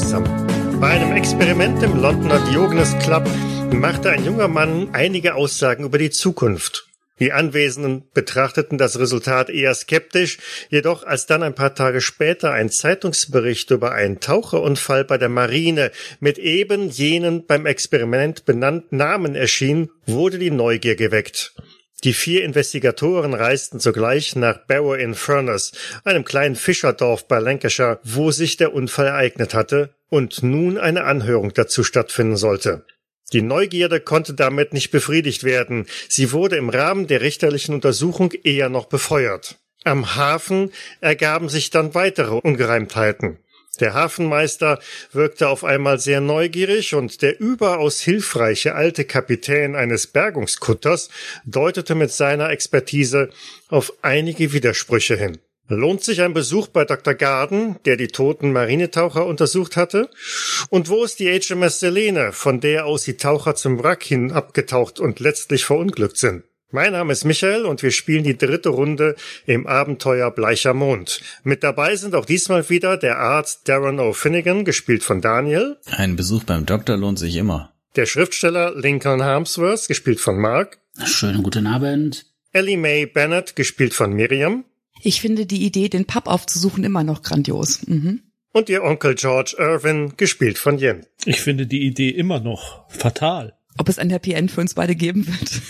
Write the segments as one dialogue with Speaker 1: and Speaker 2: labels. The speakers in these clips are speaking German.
Speaker 1: Zusammen. Bei einem Experiment im Londoner Diogenes Club machte ein junger Mann einige Aussagen über die Zukunft. Die Anwesenden betrachteten das Resultat eher skeptisch, jedoch als dann ein paar Tage später ein Zeitungsbericht über einen Taucherunfall bei der Marine mit eben jenen beim Experiment benannten Namen erschien, wurde die Neugier geweckt. Die vier Investigatoren reisten sogleich nach Barrow in Furness, einem kleinen Fischerdorf bei Lancashire, wo sich der Unfall ereignet hatte und nun eine Anhörung dazu stattfinden sollte. Die Neugierde konnte damit nicht befriedigt werden. Sie wurde im Rahmen der richterlichen Untersuchung eher noch befeuert. Am Hafen ergaben sich dann weitere Ungereimtheiten. Der Hafenmeister wirkte auf einmal sehr neugierig und der überaus hilfreiche alte Kapitän eines Bergungskutters deutete mit seiner Expertise auf einige Widersprüche hin. Lohnt sich ein Besuch bei Dr. Garden, der die toten Marinetaucher untersucht hatte? Und wo ist die HMS Selene, von der aus die Taucher zum Wrack hin abgetaucht und letztlich verunglückt sind? Mein Name ist Michael und wir spielen die dritte Runde im Abenteuer Bleicher Mond. Mit dabei sind auch diesmal wieder der Arzt Darren O'Finnigan, gespielt von Daniel.
Speaker 2: Ein Besuch beim Doktor lohnt sich immer.
Speaker 1: Der Schriftsteller Lincoln Harmsworth, gespielt von Mark.
Speaker 3: Schönen guten Abend.
Speaker 1: Ellie Mae Bennett, gespielt von Miriam.
Speaker 4: Ich finde die Idee, den Pub aufzusuchen, immer noch grandios. Mhm.
Speaker 1: Und ihr Onkel George Irwin, gespielt von Jen.
Speaker 5: Ich finde die Idee immer noch fatal.
Speaker 4: Ob es ein Happy End für uns beide geben wird.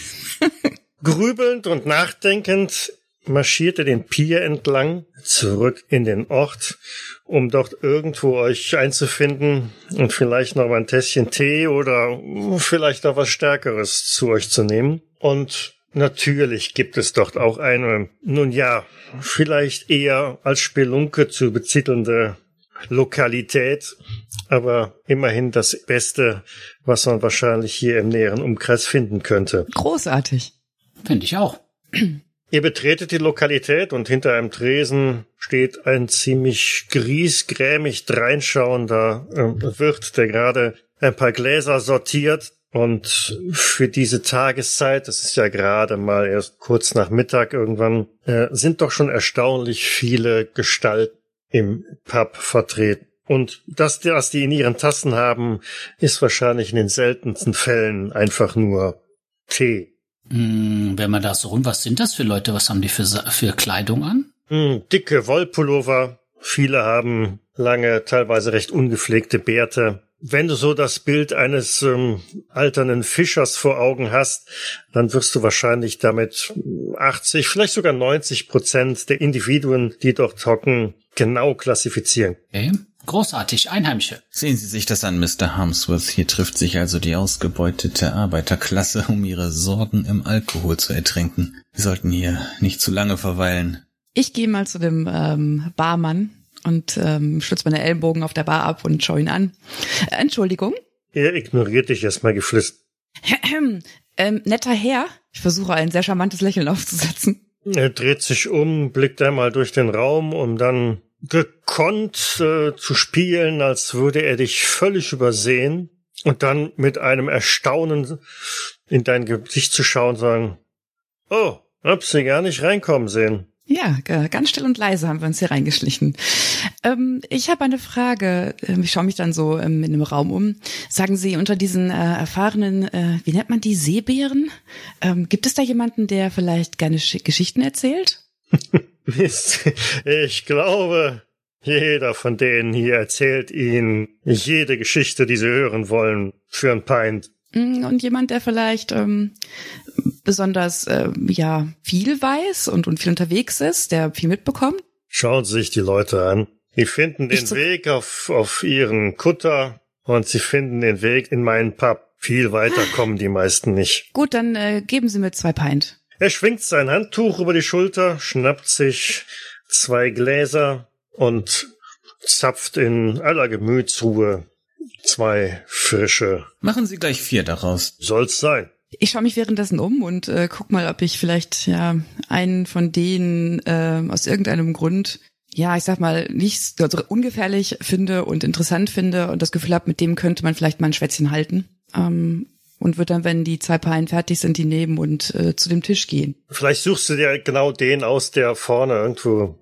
Speaker 1: Grübelnd und nachdenkend marschierte den Pier entlang, zurück in den Ort, um dort irgendwo euch einzufinden und vielleicht noch ein Tässchen Tee oder vielleicht auch was Stärkeres zu euch zu nehmen. Und natürlich gibt es dort auch eine, nun ja, vielleicht eher als Spelunke zu betitelnde Lokalität, aber immerhin das Beste, was man wahrscheinlich hier im näheren Umkreis finden könnte.
Speaker 4: Großartig.
Speaker 3: Finde ich auch.
Speaker 1: Ihr betretet die Lokalität und hinter einem Tresen steht ein ziemlich griesgrämig dreinschauender äh, Wirt, der gerade ein paar Gläser sortiert. Und für diese Tageszeit, das ist ja gerade mal erst kurz nach Mittag irgendwann, äh, sind doch schon erstaunlich viele Gestalten im Pub vertreten. Und das, was die in ihren Tassen haben, ist wahrscheinlich in den seltensten Fällen einfach nur Tee.
Speaker 3: Hm, wenn man da so rum, was sind das für Leute? Was haben die für, für Kleidung an?
Speaker 1: Hm, dicke Wollpullover. Viele haben lange, teilweise recht ungepflegte Bärte. Wenn du so das Bild eines ähm, alternden Fischers vor Augen hast, dann wirst du wahrscheinlich damit 80, vielleicht sogar 90 Prozent der Individuen, die dort hocken, genau klassifizieren.
Speaker 3: Okay. Großartig, Einheimische.
Speaker 2: Sehen Sie sich das an, Mr. Harmsworth. Hier trifft sich also die ausgebeutete Arbeiterklasse, um ihre Sorgen im Alkohol zu ertränken. Wir sollten hier nicht zu lange verweilen.
Speaker 4: Ich gehe mal zu dem ähm, Barmann und ähm, stütze meine Ellenbogen auf der Bar ab und schaue ihn an. Äh, Entschuldigung.
Speaker 1: Er ignoriert dich erstmal geflissend.
Speaker 4: ähm, netter Herr. Ich versuche ein sehr charmantes Lächeln aufzusetzen.
Speaker 1: Er dreht sich um, blickt einmal durch den Raum, um dann gekonnt äh, zu spielen, als würde er dich völlig übersehen und dann mit einem Erstaunen in dein Gesicht zu schauen und sagen, oh, hab sie gar nicht reinkommen sehen.
Speaker 4: Ja, ganz still und leise haben wir uns hier reingeschlichen. Ähm, ich habe eine Frage. Ähm, ich schaue mich dann so ähm, in dem Raum um. Sagen Sie, unter diesen äh, erfahrenen, äh, wie nennt man die, Seebären, ähm, gibt es da jemanden, der vielleicht gerne Sch Geschichten erzählt?
Speaker 1: ich glaube, jeder von denen hier erzählt Ihnen jede Geschichte, die Sie hören wollen, für ein Pint.
Speaker 4: Mm, und jemand, der vielleicht ähm, besonders äh, ja viel weiß und, und viel unterwegs ist, der viel mitbekommt?
Speaker 1: Schauen Sie sich die Leute an. Die finden den Weg auf, auf ihren Kutter und sie finden den Weg in meinen Pub. Viel weiter kommen die meisten nicht.
Speaker 4: Gut, dann äh, geben Sie mir zwei Pint.
Speaker 1: Er schwingt sein Handtuch über die Schulter, schnappt sich zwei Gläser und zapft in aller Gemütsruhe zwei frische.
Speaker 2: Machen Sie gleich vier daraus.
Speaker 1: Soll's sein.
Speaker 4: Ich schaue mich währenddessen um und äh, guck mal, ob ich vielleicht ja einen von denen äh, aus irgendeinem Grund ja, ich sag mal, nicht also ungefährlich finde und interessant finde und das Gefühl habe, mit dem könnte man vielleicht mal ein Schwätzchen halten. Ähm, und wird dann, wenn die zwei Paaren fertig sind, die nehmen und äh, zu dem Tisch gehen.
Speaker 1: Vielleicht suchst du dir genau den aus, der vorne irgendwo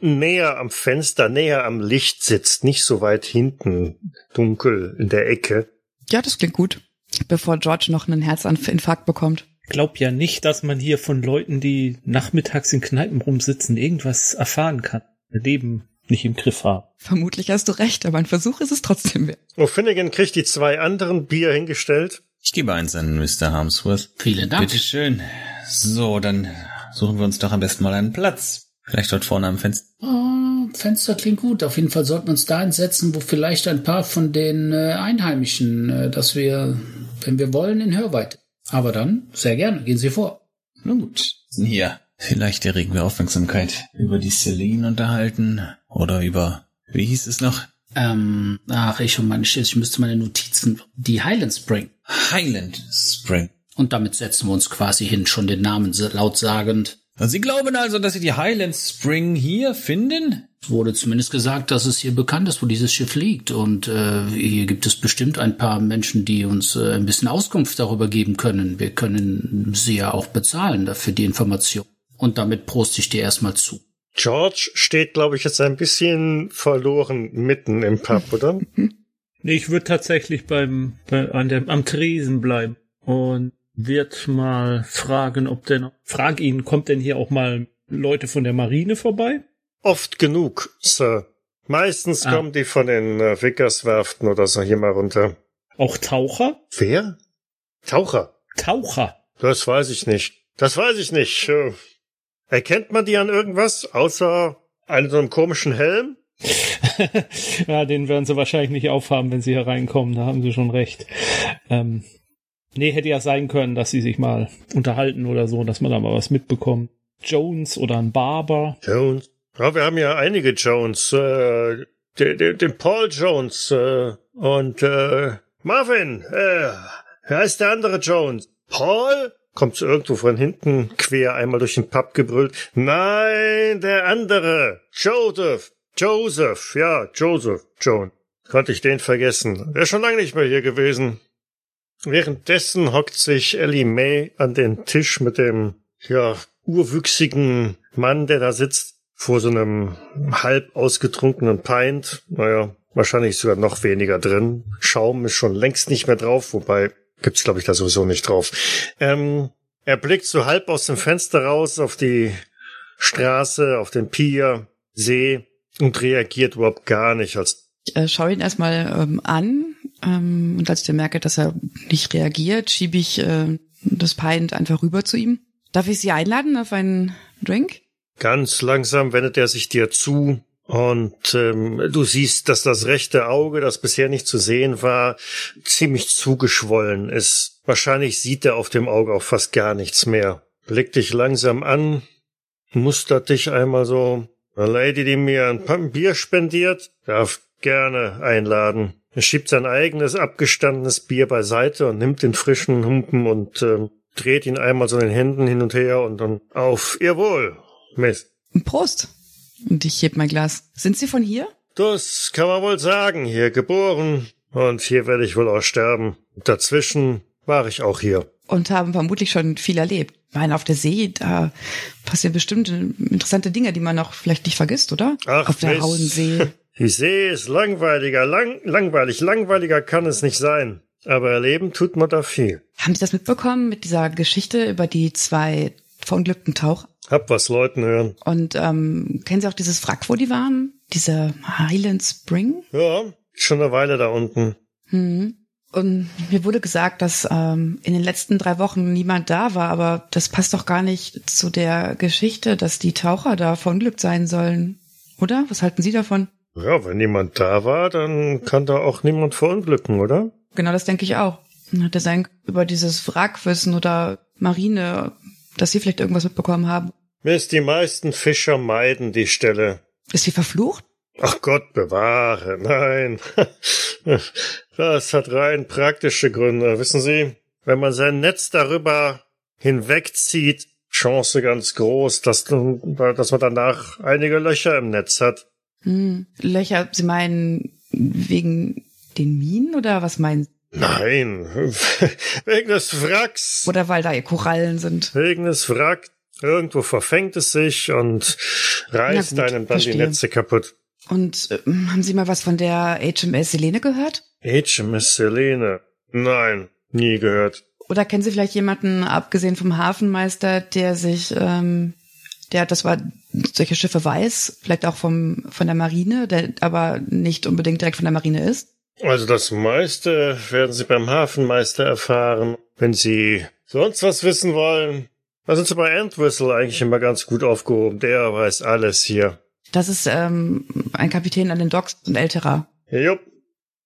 Speaker 1: näher am Fenster, näher am Licht sitzt, nicht so weit hinten, dunkel in der Ecke.
Speaker 4: Ja, das klingt gut. Bevor George noch einen Herzinfarkt bekommt.
Speaker 5: Glaub ja nicht, dass man hier von Leuten, die nachmittags in Kneipen rumsitzen, irgendwas erfahren kann. Leben nicht im Griff haben.
Speaker 4: Vermutlich hast du recht, aber ein Versuch ist es trotzdem wert.
Speaker 1: O'Finnigan kriegt die zwei anderen Bier hingestellt.
Speaker 2: Ich gebe eins an Mr. Harmsworth.
Speaker 3: Vielen Dank.
Speaker 2: Bitte schön. So, dann suchen wir uns doch am besten mal einen Platz. Vielleicht dort vorne am Fenster.
Speaker 3: Oh, Fenster klingt gut. Auf jeden Fall sollten wir uns da hinsetzen, wo vielleicht ein paar von den äh, Einheimischen, äh, dass wir, wenn wir wollen, in Hörweite. Aber dann, sehr gerne, gehen Sie vor.
Speaker 2: Nun gut. Hier. Vielleicht erregen wir Aufmerksamkeit über die Celine unterhalten oder über, wie hieß es noch?
Speaker 3: Ähm, ach, ich und meine Schiss, ich müsste meine Notizen, die Highland Spring.
Speaker 2: Highland Spring.
Speaker 3: Und damit setzen wir uns quasi hin, schon den Namen laut sagend.
Speaker 2: Sie glauben also, dass Sie die Highland Spring hier finden?
Speaker 3: Es wurde zumindest gesagt, dass es hier bekannt ist, wo dieses Schiff liegt. Und äh, hier gibt es bestimmt ein paar Menschen, die uns äh, ein bisschen Auskunft darüber geben können. Wir können sie ja auch bezahlen dafür die Information. Und damit prost ich dir erstmal zu.
Speaker 1: George steht, glaube ich, jetzt ein bisschen verloren mitten im Pub, oder?
Speaker 5: Ich würde tatsächlich beim, bei, an dem, am Tresen bleiben und wird mal fragen, ob denn, frag ihn, kommt denn hier auch mal Leute von der Marine vorbei?
Speaker 1: Oft genug, Sir. Meistens
Speaker 5: Ah.
Speaker 1: kommen die von den äh, Wickerswerften oder so hier mal runter.
Speaker 5: Auch Taucher?
Speaker 1: Wer? Taucher.
Speaker 5: Taucher.
Speaker 1: Das weiß ich nicht. Das weiß ich nicht. Äh, Erkennt man die an irgendwas, außer an so einem komischen Helm?
Speaker 5: ja, den werden sie wahrscheinlich nicht aufhaben, wenn sie hier reinkommen, da haben sie schon recht. Ähm, nee, hätte ja sein können, dass sie sich mal unterhalten oder so, dass man da mal was mitbekommt. Jones oder ein Barber.
Speaker 1: Jones. Ja, wir haben ja einige Jones. Äh, den, den, den Paul Jones äh, und äh, Marvin. Äh, wer ist der andere Jones? Paul? Kommt irgendwo von hinten quer einmal durch den Pub gebrüllt. Nein, der andere. Joseph. Joseph. Ja, Joseph. Joan. Konnte ich den vergessen. Er ist schon lange nicht mehr hier gewesen. Währenddessen hockt sich Ellie May an den Tisch mit dem, ja, urwüchsigen Mann, der da sitzt, vor so einem halb ausgetrunkenen Pint. Naja, wahrscheinlich sogar noch weniger drin. Schaum ist schon längst nicht mehr drauf, wobei gibt's, glaube ich, da sowieso nicht drauf. Ähm, er blickt so halb aus dem Fenster raus auf die Straße, auf den Pier, See und reagiert überhaupt gar nicht, als
Speaker 4: Ich äh, schaue ihn erstmal ähm, an ähm, und als ich dann merke, dass er nicht reagiert, schiebe ich äh, das Pint einfach rüber zu ihm. Darf ich Sie einladen auf einen Drink?
Speaker 1: Ganz langsam wendet er sich dir zu und ähm, du siehst, dass das rechte Auge, das bisher nicht zu sehen war, ziemlich zugeschwollen ist. Wahrscheinlich sieht er auf dem Auge auch fast gar nichts mehr. Blickt dich langsam an, mustert dich einmal so. Eine Lady, die mir ein Bier spendiert, darf gerne einladen. Er schiebt sein eigenes abgestandenes Bier beiseite und nimmt den frischen Humpen und ähm, dreht ihn einmal so in den Händen hin und her und dann auf ihr Wohl, Miss.
Speaker 4: Prost. Und ich heb mein Glas. Sind Sie von hier?
Speaker 1: Das kann man wohl sagen. Hier geboren und hier werde ich wohl auch sterben. Dazwischen war ich auch hier.
Speaker 4: Und haben vermutlich schon viel erlebt. Ich meine, auf der See, da passieren bestimmt interessante Dinge, die man noch vielleicht nicht vergisst, oder?
Speaker 1: Ach,
Speaker 4: auf der
Speaker 1: Miss.
Speaker 4: rauen
Speaker 1: Die See ist langweiliger, lang, langweilig, langweiliger kann es nicht sein. Aber erleben tut man da viel.
Speaker 4: Haben Sie das mitbekommen mit dieser Geschichte über die zwei verunglückten Taucher?
Speaker 1: Hab was Leuten hören.
Speaker 4: Und ähm, kennen Sie auch dieses Wrack, wo die waren? Diese Highland Spring?
Speaker 1: Ja, schon eine Weile da unten.
Speaker 4: Mhm. Und mir wurde gesagt, dass ähm, in den letzten drei Wochen niemand da war, aber das passt doch gar nicht zu der Geschichte, dass die Taucher da verunglückt sein sollen. Oder? Was halten Sie davon?
Speaker 1: Ja, wenn niemand da war, dann kann da auch niemand verunglücken, oder?
Speaker 4: Genau, das denke ich auch. Hat er sein über dieses Wrackwissen oder Marine, dass Sie vielleicht irgendwas mitbekommen haben?
Speaker 1: Miss, die meisten Fischer meiden die Stelle.
Speaker 4: Ist sie verflucht?
Speaker 1: Ach Gott bewahre, nein. Das hat rein praktische Gründe. Wissen Sie, wenn man sein Netz darüber hinwegzieht, Chance ganz groß, dass, dass man danach einige Löcher im Netz hat.
Speaker 4: Hm. Löcher, Sie meinen wegen den Minen oder was meinen Sie?
Speaker 1: Nein, wegen des Wracks.
Speaker 4: Oder weil da Korallen sind?
Speaker 1: Wegen des Wracks. Irgendwo verfängt es sich und reißt
Speaker 4: gut,
Speaker 1: einem dann die. Netze kaputt.
Speaker 4: Und äh, haben Sie mal was von der HMS Selene gehört?
Speaker 1: HMS Selene. Nein, nie gehört.
Speaker 4: Oder kennen Sie vielleicht jemanden, abgesehen vom Hafenmeister, der sich, ähm, der das war solche Schiffe weiß, vielleicht auch vom von der Marine, der aber nicht unbedingt direkt von der Marine ist?
Speaker 1: Also das meiste werden Sie beim Hafenmeister erfahren. Wenn Sie sonst was wissen wollen, da sind Sie bei Entwistle eigentlich immer ganz gut aufgehoben. Der weiß alles hier.
Speaker 4: Das ist ähm, ein Kapitän an den Docks, ein älterer.
Speaker 1: Jupp,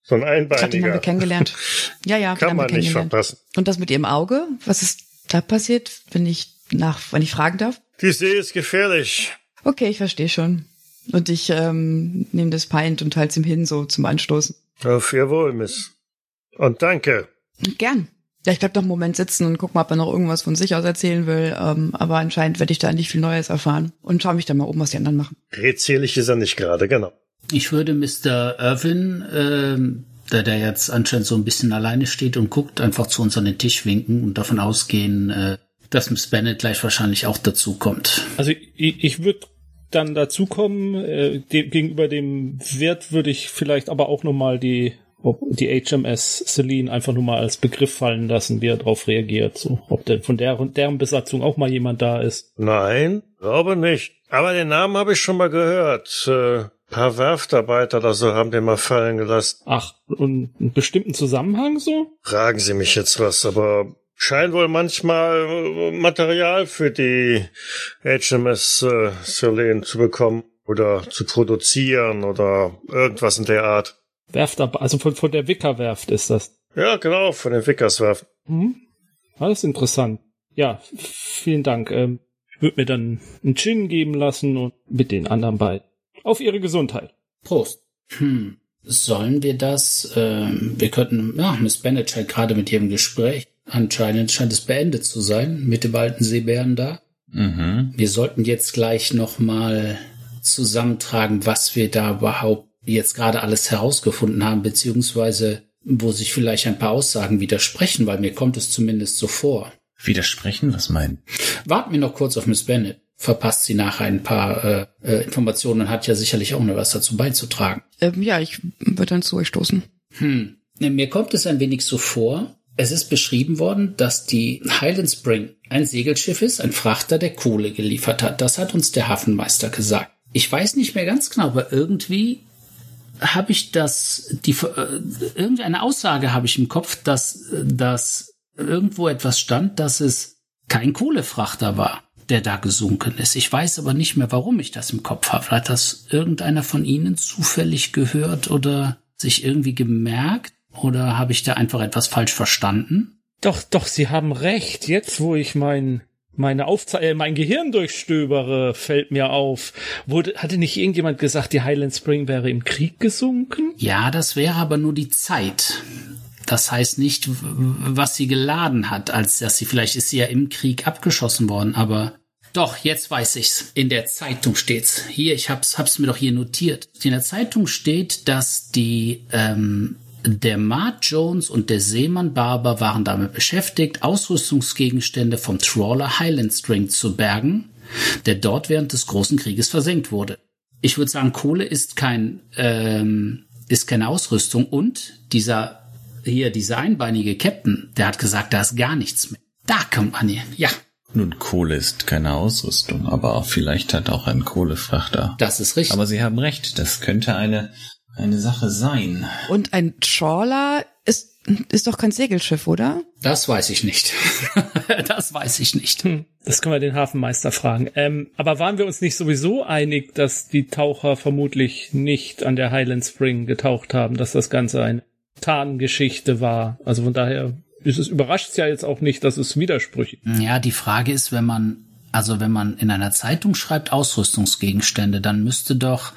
Speaker 1: so ein
Speaker 4: Ich glaube, den haben wir
Speaker 1: Einbeiniger.
Speaker 4: kennengelernt. Ja, ja,
Speaker 1: Kann man nicht verpassen.
Speaker 4: Und das mit Ihrem Auge, was ist da passiert, wenn ich nach, wenn ich fragen darf?
Speaker 1: Die See ist gefährlich.
Speaker 4: Okay, ich verstehe schon. Und ich ähm, nehme das Pint und halte es ihm hin, so zum Anstoßen.
Speaker 1: Auf Ihr Wohl, Miss. Und danke.
Speaker 4: Gern. Ja, ich bleib noch einen Moment sitzen und guck mal, ob er noch irgendwas von sich aus erzählen will. Ähm, aber anscheinend werde ich da nicht viel Neues erfahren. Und schau mich dann mal um, was die anderen machen.
Speaker 1: Redselig ist er nicht gerade, genau.
Speaker 3: Ich würde Mr. Irwin, ähm, da der jetzt anscheinend so ein bisschen alleine steht und guckt, einfach zu uns an den Tisch winken und davon ausgehen, äh, dass Miss Bennett gleich wahrscheinlich auch dazu kommt.
Speaker 5: Also ich, ich würde dann dazukommen, äh, dem, gegenüber dem Wert würde ich vielleicht aber auch nochmal die, ob die HMS Celine einfach nur mal als Begriff fallen lassen, wie er darauf reagiert. So, ob denn von der, deren Besatzung auch mal jemand da ist.
Speaker 1: Nein, glaube nicht. Aber den Namen habe ich schon mal gehört. Äh, paar Werftarbeiter oder so haben den mal fallen gelassen.
Speaker 5: Ach, und einen bestimmten Zusammenhang so?
Speaker 1: Fragen Sie mich jetzt was, aber scheint wohl manchmal äh, Material für die HMS äh, Selene zu bekommen oder zu produzieren oder irgendwas in der Art.
Speaker 5: Werft aber, also von, von der Wickerwerft ist das.
Speaker 1: Ja, genau, von den Wickerswerfen.
Speaker 5: Mhm. Alles interessant. Ja, vielen Dank. Ähm, ich würde mir dann einen Gin geben lassen und mit den anderen beiden. Auf ihre Gesundheit.
Speaker 3: Prost. Hm. Sollen wir das, ähm, wir könnten, ja, Miss Bennett scheint gerade mit ihrem Gespräch, anscheinend scheint es beendet zu sein, mit dem alten Seebären da.
Speaker 2: Mhm.
Speaker 3: Wir sollten jetzt gleich nochmal zusammentragen, was wir da überhaupt jetzt gerade alles herausgefunden haben, beziehungsweise wo sich vielleicht ein paar Aussagen widersprechen, weil mir kommt es zumindest so vor.
Speaker 2: Widersprechen? Was meinen?
Speaker 3: Warten wir noch kurz auf Miss Bennett. Verpasst sie nachher ein paar äh, äh, Informationen und hat ja sicherlich auch noch was dazu beizutragen.
Speaker 4: Ähm, ja, ich würde dann zu euch stoßen.
Speaker 3: Hm. Mir kommt es ein wenig so vor. Es ist beschrieben worden, dass die Highland Spring ein Segelschiff ist, ein Frachter, der Kohle geliefert hat. Das hat uns der Hafenmeister gesagt. Ich weiß nicht mehr ganz genau, aber irgendwie habe ich das, die, äh, irgendeine Aussage habe ich im Kopf, dass, dass irgendwo etwas stand, dass es kein Kohlefrachter war, der da gesunken ist. Ich weiß aber nicht mehr, warum ich das im Kopf habe. Hat das irgendeiner von Ihnen zufällig gehört oder sich irgendwie gemerkt? Oder habe ich da einfach etwas falsch verstanden?
Speaker 5: Doch, doch, Sie haben recht. Jetzt, wo ich mein, meine Aufze äh, mein Gehirn durchstöbere, fällt mir auf. Wurde, hatte nicht irgendjemand gesagt, die Highland Spring wäre im Krieg gesunken?
Speaker 3: Ja, das wäre aber nur die Zeit. Das heißt nicht, was sie geladen hat, als dass sie vielleicht ist sie ja im Krieg abgeschossen worden, aber doch, jetzt weiß ich's. In der Zeitung steht's. Hier, ich hab's, hab's mir doch hier notiert. In der Zeitung steht, dass die ähm, der Mart Jones und der Seemann Barber waren damit beschäftigt, Ausrüstungsgegenstände vom Trawler Highland String zu bergen, der dort während des Großen Krieges versenkt wurde. Ich würde sagen, Kohle ist kein ähm, ist keine Ausrüstung und dieser hier dieser einbeinige Captain, der hat gesagt, da ist gar nichts mehr. Da kommt man hier. Ja,
Speaker 2: Nun, Kohle ist keine Ausrüstung, aber vielleicht hat auch ein Kohlefrachter.
Speaker 3: das ist richtig.
Speaker 2: Aber Sie haben recht, das könnte eine, eine Sache sein.
Speaker 4: Und ein Trawler ist, ist doch kein Segelschiff, oder?
Speaker 3: das weiß ich nicht. das weiß ich nicht.
Speaker 5: Hm, das können wir den Hafenmeister fragen. Ähm, aber waren wir uns nicht sowieso einig, dass die Taucher vermutlich nicht an der Highland Spring getaucht haben, dass das Ganze eine Tarngeschichte war? Also von daher ist es überrascht ja jetzt auch nicht, dass es widersprüchlich.
Speaker 3: Ja, die Frage ist, wenn man also wenn man in einer Zeitung schreibt Ausrüstungsgegenstände, dann müsste doch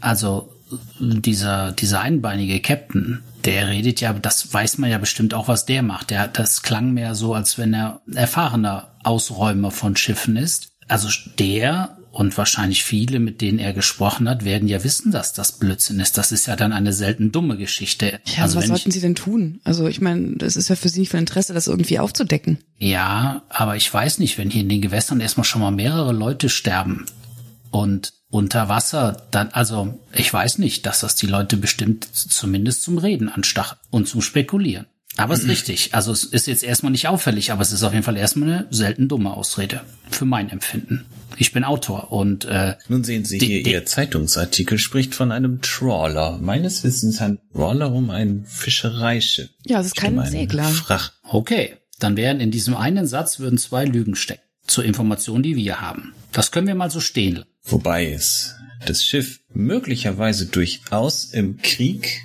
Speaker 3: also dieser dieser einbeinige Captain, der redet ja, das weiß man ja bestimmt auch, was der macht. Der das klang mehr so, als wenn er erfahrener Ausräumer von Schiffen ist. Also der und wahrscheinlich viele, mit denen er gesprochen hat, werden ja wissen, dass das Blödsinn ist. Das ist ja dann eine selten dumme Geschichte.
Speaker 4: Ja,
Speaker 3: also
Speaker 4: was sollten sie denn tun? Also ich meine, das ist ja für sie nicht von Interesse, das irgendwie aufzudecken.
Speaker 3: Ja, aber ich weiß nicht, wenn hier in den Gewässern erstmal schon mal mehrere Leute sterben und unter Wasser, dann, also ich weiß nicht, dass das die Leute bestimmt zumindest zum Reden anstachelt und zum Spekulieren. Aber es ist richtig. Also es ist jetzt erstmal nicht auffällig, aber es ist auf jeden Fall erstmal eine selten dumme Ausrede. Für mein Empfinden. Ich bin Autor und äh,
Speaker 2: Nun sehen Sie hier, Ihr Zeitungsartikel spricht von einem Trawler. Meines Wissens ein Trawler um ein Fischereischiff.
Speaker 4: Ja, es ist kein
Speaker 2: Um
Speaker 4: Segler.
Speaker 2: Fracht.
Speaker 3: okay, dann wären in diesem einen Satz würden zwei Lügen stecken. Zur Information, die wir haben. Das können wir mal so stehen lassen.
Speaker 2: Wobei es das Schiff möglicherweise durchaus im Krieg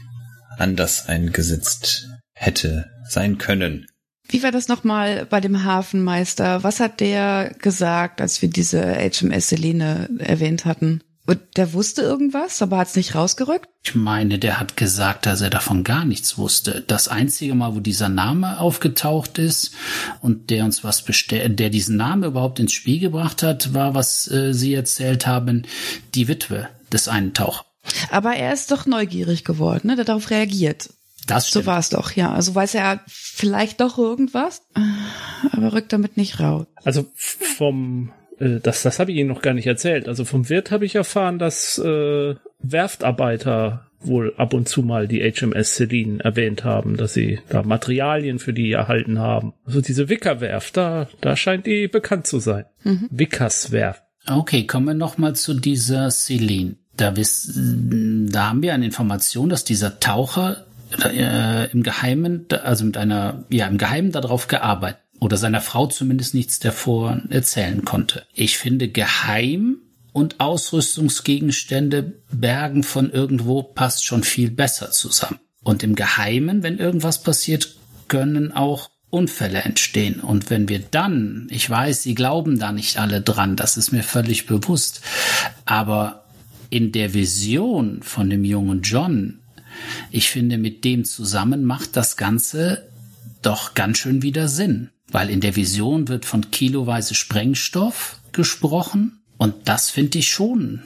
Speaker 2: anders eingesetzt hätte sein können.
Speaker 4: Wie war das nochmal bei dem Hafenmeister? Was hat der gesagt, als wir diese HMS Selene erwähnt hatten? Und der wusste irgendwas, aber hat es nicht rausgerückt?
Speaker 3: Ich meine, der hat gesagt, dass er davon gar nichts wusste. Das einzige Mal, wo dieser Name aufgetaucht ist und der uns was bestellt, der diesen Namen überhaupt ins Spiel gebracht hat, war, was äh, Sie erzählt haben, die Witwe des einen Tauchers.
Speaker 4: Aber er ist doch neugierig geworden, ne? Der darauf reagiert.
Speaker 3: Das
Speaker 4: So
Speaker 3: stimmt.
Speaker 4: war es doch, ja. Also weiß er vielleicht doch irgendwas, aber rückt damit nicht raus.
Speaker 5: Also vom, äh, das, das habe ich Ihnen noch gar nicht erzählt. Also vom Wirt habe ich erfahren, dass äh, Werftarbeiter wohl ab und zu mal die HMS Celine erwähnt haben, dass sie da Materialien für die erhalten haben. Also diese Wickerwerft, da, da scheint die bekannt zu sein. Wickerswerft.
Speaker 3: Okay, kommen wir noch mal zu dieser Celine. Da, wiss, da haben wir eine Information, dass dieser Taucher äh, im Geheimen, also mit einer, ja, im Geheimen darauf gearbeitet oder seiner Frau zumindest nichts davor erzählen konnte. Ich finde geheim und Ausrüstungsgegenstände bergen von irgendwo passt schon viel besser zusammen. Und im Geheimen, wenn irgendwas passiert, können auch Unfälle entstehen. Und wenn wir dann, ich weiß, Sie glauben da nicht alle dran, das ist mir völlig bewusst, aber in der Vision von dem jungen John, ich finde, mit dem zusammen macht das Ganze doch ganz schön wieder Sinn. Weil in der Vision wird von kiloweise Sprengstoff gesprochen und das finde ich schon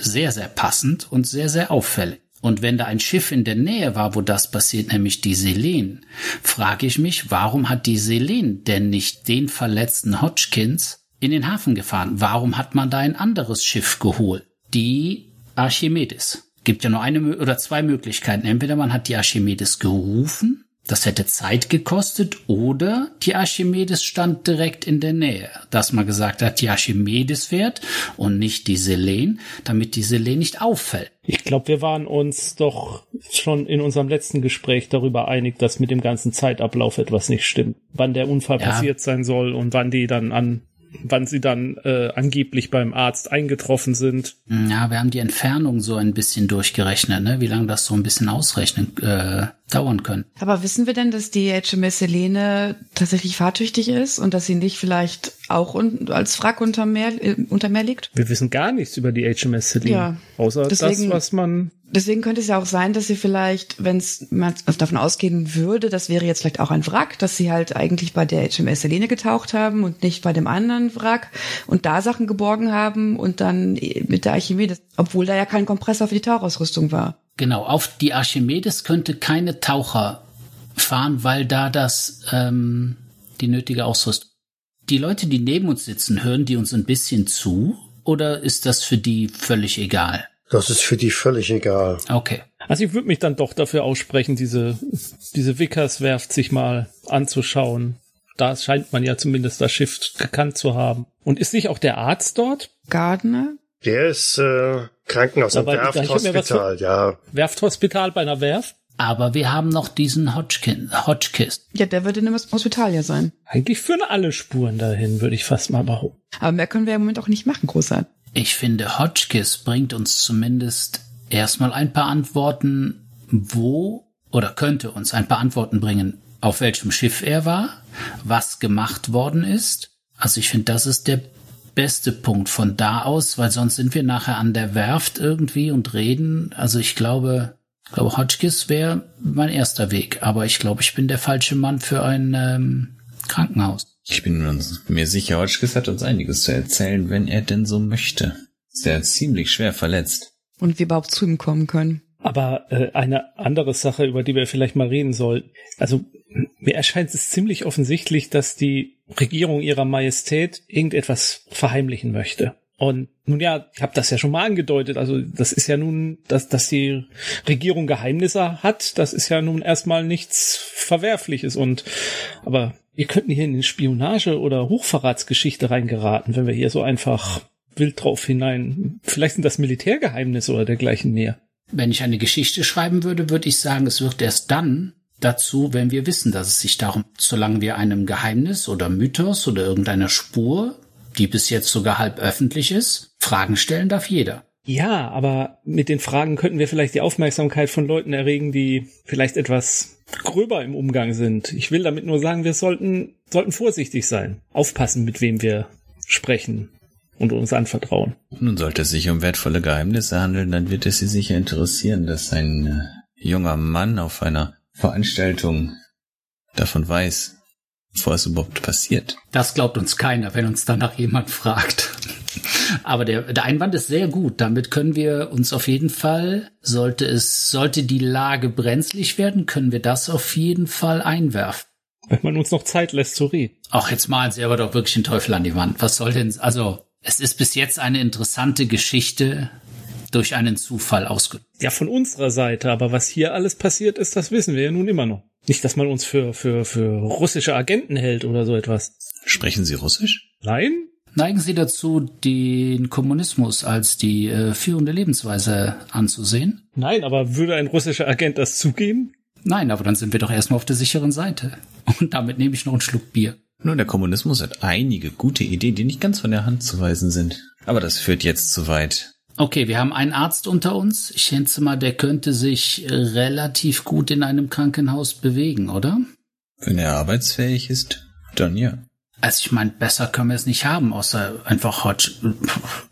Speaker 3: sehr, sehr passend und sehr, sehr auffällig. Und wenn da ein Schiff in der Nähe war, wo das passiert, nämlich die Selen, frage ich mich, warum hat die Selen denn nicht den verletzten Hodgkins in den Hafen gefahren? Warum hat man da ein anderes Schiff geholt? Die Archimedes. Gibt ja nur eine oder zwei Möglichkeiten. Entweder man hat die Archimedes gerufen, das hätte Zeit gekostet, oder die Archimedes stand direkt in der Nähe, dass man gesagt hat, die Archimedes fährt und nicht die Selen, damit die Selen nicht auffällt.
Speaker 5: Ich glaube, wir waren uns doch schon in unserem letzten Gespräch darüber einig, dass mit dem ganzen Zeitablauf etwas nicht stimmt. Wann der Unfall
Speaker 3: Ja.
Speaker 5: passiert sein soll und wann die dann an, wann sie dann äh, angeblich beim Arzt eingetroffen sind.
Speaker 3: Ja, wir haben die Entfernung so ein bisschen durchgerechnet, ne? wie lange das so ein bisschen ausrechnen äh, dauern können.
Speaker 4: Aber wissen wir denn, dass die HMS Helene tatsächlich fahrtüchtig ist und dass sie nicht vielleicht auch un als Wrack unter Meer, äh, unter Meer liegt?
Speaker 5: Wir wissen gar nichts über die HMS Celine,
Speaker 4: Ja.
Speaker 5: außer
Speaker 4: Deswegen-
Speaker 5: das, was man
Speaker 4: Deswegen könnte es ja auch sein, dass sie vielleicht, wenn es man davon ausgehen würde, das wäre jetzt vielleicht auch ein Wrack, dass sie halt eigentlich bei der HMS Helene getaucht haben und nicht bei dem anderen Wrack und da Sachen geborgen haben und dann mit der Archimedes, obwohl da ja kein Kompressor für die Tauchausrüstung war.
Speaker 3: Genau, auf die Archimedes könnte keine Taucher fahren, weil da das ähm, die nötige Ausrüstung. Die Leute, die neben uns sitzen, hören die uns ein bisschen zu oder ist das für die völlig egal?
Speaker 1: Das ist für die völlig egal.
Speaker 3: Okay.
Speaker 5: Also ich würde mich dann doch dafür aussprechen, diese, diese Wickerswerft sich mal anzuschauen. Da scheint man ja zumindest das Schiff gekannt zu haben. Und ist nicht auch der Arzt dort?
Speaker 4: Gardner?
Speaker 1: Der ist äh, Krankenhaus am Werfthospital, ja.
Speaker 5: Werfthospital bei einer Werft?
Speaker 3: Aber wir haben noch diesen Hodgkin, Hodgkiss.
Speaker 4: Ja, der wird in einem Hospital ja sein.
Speaker 5: Eigentlich führen alle Spuren dahin, würde ich fast mal behaupten.
Speaker 4: Aber mehr können wir im Moment auch nicht machen, großartig.
Speaker 3: Ich finde, Hodgkiss bringt uns zumindest erstmal ein paar Antworten, wo oder könnte uns ein paar Antworten bringen, auf welchem Schiff er war, was gemacht worden ist. Also ich finde, das ist der beste Punkt von da aus, weil sonst sind wir nachher an der Werft irgendwie und reden. Also ich glaube, ich glaube, Hodgkiss wäre mein erster Weg, aber ich glaube, ich bin der falsche Mann für ein ähm, Krankenhaus.
Speaker 2: Ich bin uns mir sicher, Hodgkiss hat uns einiges zu erzählen, wenn er denn so möchte. Ist er ziemlich schwer verletzt.
Speaker 4: Und wir überhaupt zu ihm kommen können.
Speaker 5: Aber äh, eine andere Sache, über die wir vielleicht mal reden sollten. Also mir erscheint es ziemlich offensichtlich, dass die Regierung ihrer Majestät irgendetwas verheimlichen möchte. Und nun ja, ich habe das ja schon mal angedeutet. Also das ist ja nun, dass, dass die Regierung Geheimnisse hat, das ist ja nun erstmal nichts Verwerfliches. Und aber wir könnten hier in die Spionage oder Hochverratsgeschichte reingeraten, wenn wir hier so einfach wild drauf hinein. Vielleicht sind das Militärgeheimnisse oder dergleichen mehr.
Speaker 3: Wenn ich eine Geschichte schreiben würde, würde ich sagen, es wird erst dann dazu, wenn wir wissen, dass es sich darum, solange wir einem Geheimnis oder Mythos oder irgendeiner Spur die bis jetzt sogar halb öffentlich ist. Fragen stellen darf jeder.
Speaker 5: Ja, aber mit den Fragen könnten wir vielleicht die Aufmerksamkeit von Leuten erregen, die vielleicht etwas gröber im Umgang sind. Ich will damit nur sagen, wir sollten, sollten vorsichtig sein. Aufpassen, mit wem wir sprechen und uns anvertrauen.
Speaker 2: Nun sollte es sich um wertvolle Geheimnisse handeln, dann wird es Sie sicher interessieren, dass ein äh, junger Mann auf einer Veranstaltung davon weiß, bevor es überhaupt passiert.
Speaker 3: Das glaubt uns keiner, wenn uns danach jemand fragt. Aber der, der Einwand ist sehr gut. Damit können wir uns auf jeden Fall, sollte es, sollte die Lage brenzlig werden, können wir das auf jeden Fall einwerfen.
Speaker 5: Wenn man uns noch Zeit lässt zu reden.
Speaker 3: Auch jetzt malen sie aber doch wirklich den Teufel an die Wand. Was soll denn, also, es ist bis jetzt eine interessante Geschichte durch einen Zufall ausgelöst.
Speaker 5: Ja, von unserer Seite, aber was hier alles passiert ist, das wissen wir ja nun immer noch. Nicht, dass man uns für, für, für russische Agenten hält oder so etwas.
Speaker 2: Sprechen Sie Russisch?
Speaker 5: Nein?
Speaker 3: Neigen Sie dazu, den Kommunismus als die äh, führende Lebensweise anzusehen?
Speaker 5: Nein, aber würde ein russischer Agent das zugeben?
Speaker 3: Nein, aber dann sind wir doch erstmal auf der sicheren Seite. Und damit nehme ich noch einen Schluck Bier.
Speaker 2: Nun, der Kommunismus hat einige gute Ideen, die nicht ganz von der Hand zu weisen sind. Aber das führt jetzt zu weit.
Speaker 3: Okay, wir haben einen Arzt unter uns. Ich schätze mal, der könnte sich relativ gut in einem Krankenhaus bewegen, oder?
Speaker 2: Wenn er arbeitsfähig ist, dann ja.
Speaker 3: Also ich meine, besser können wir es nicht haben, außer einfach Hodge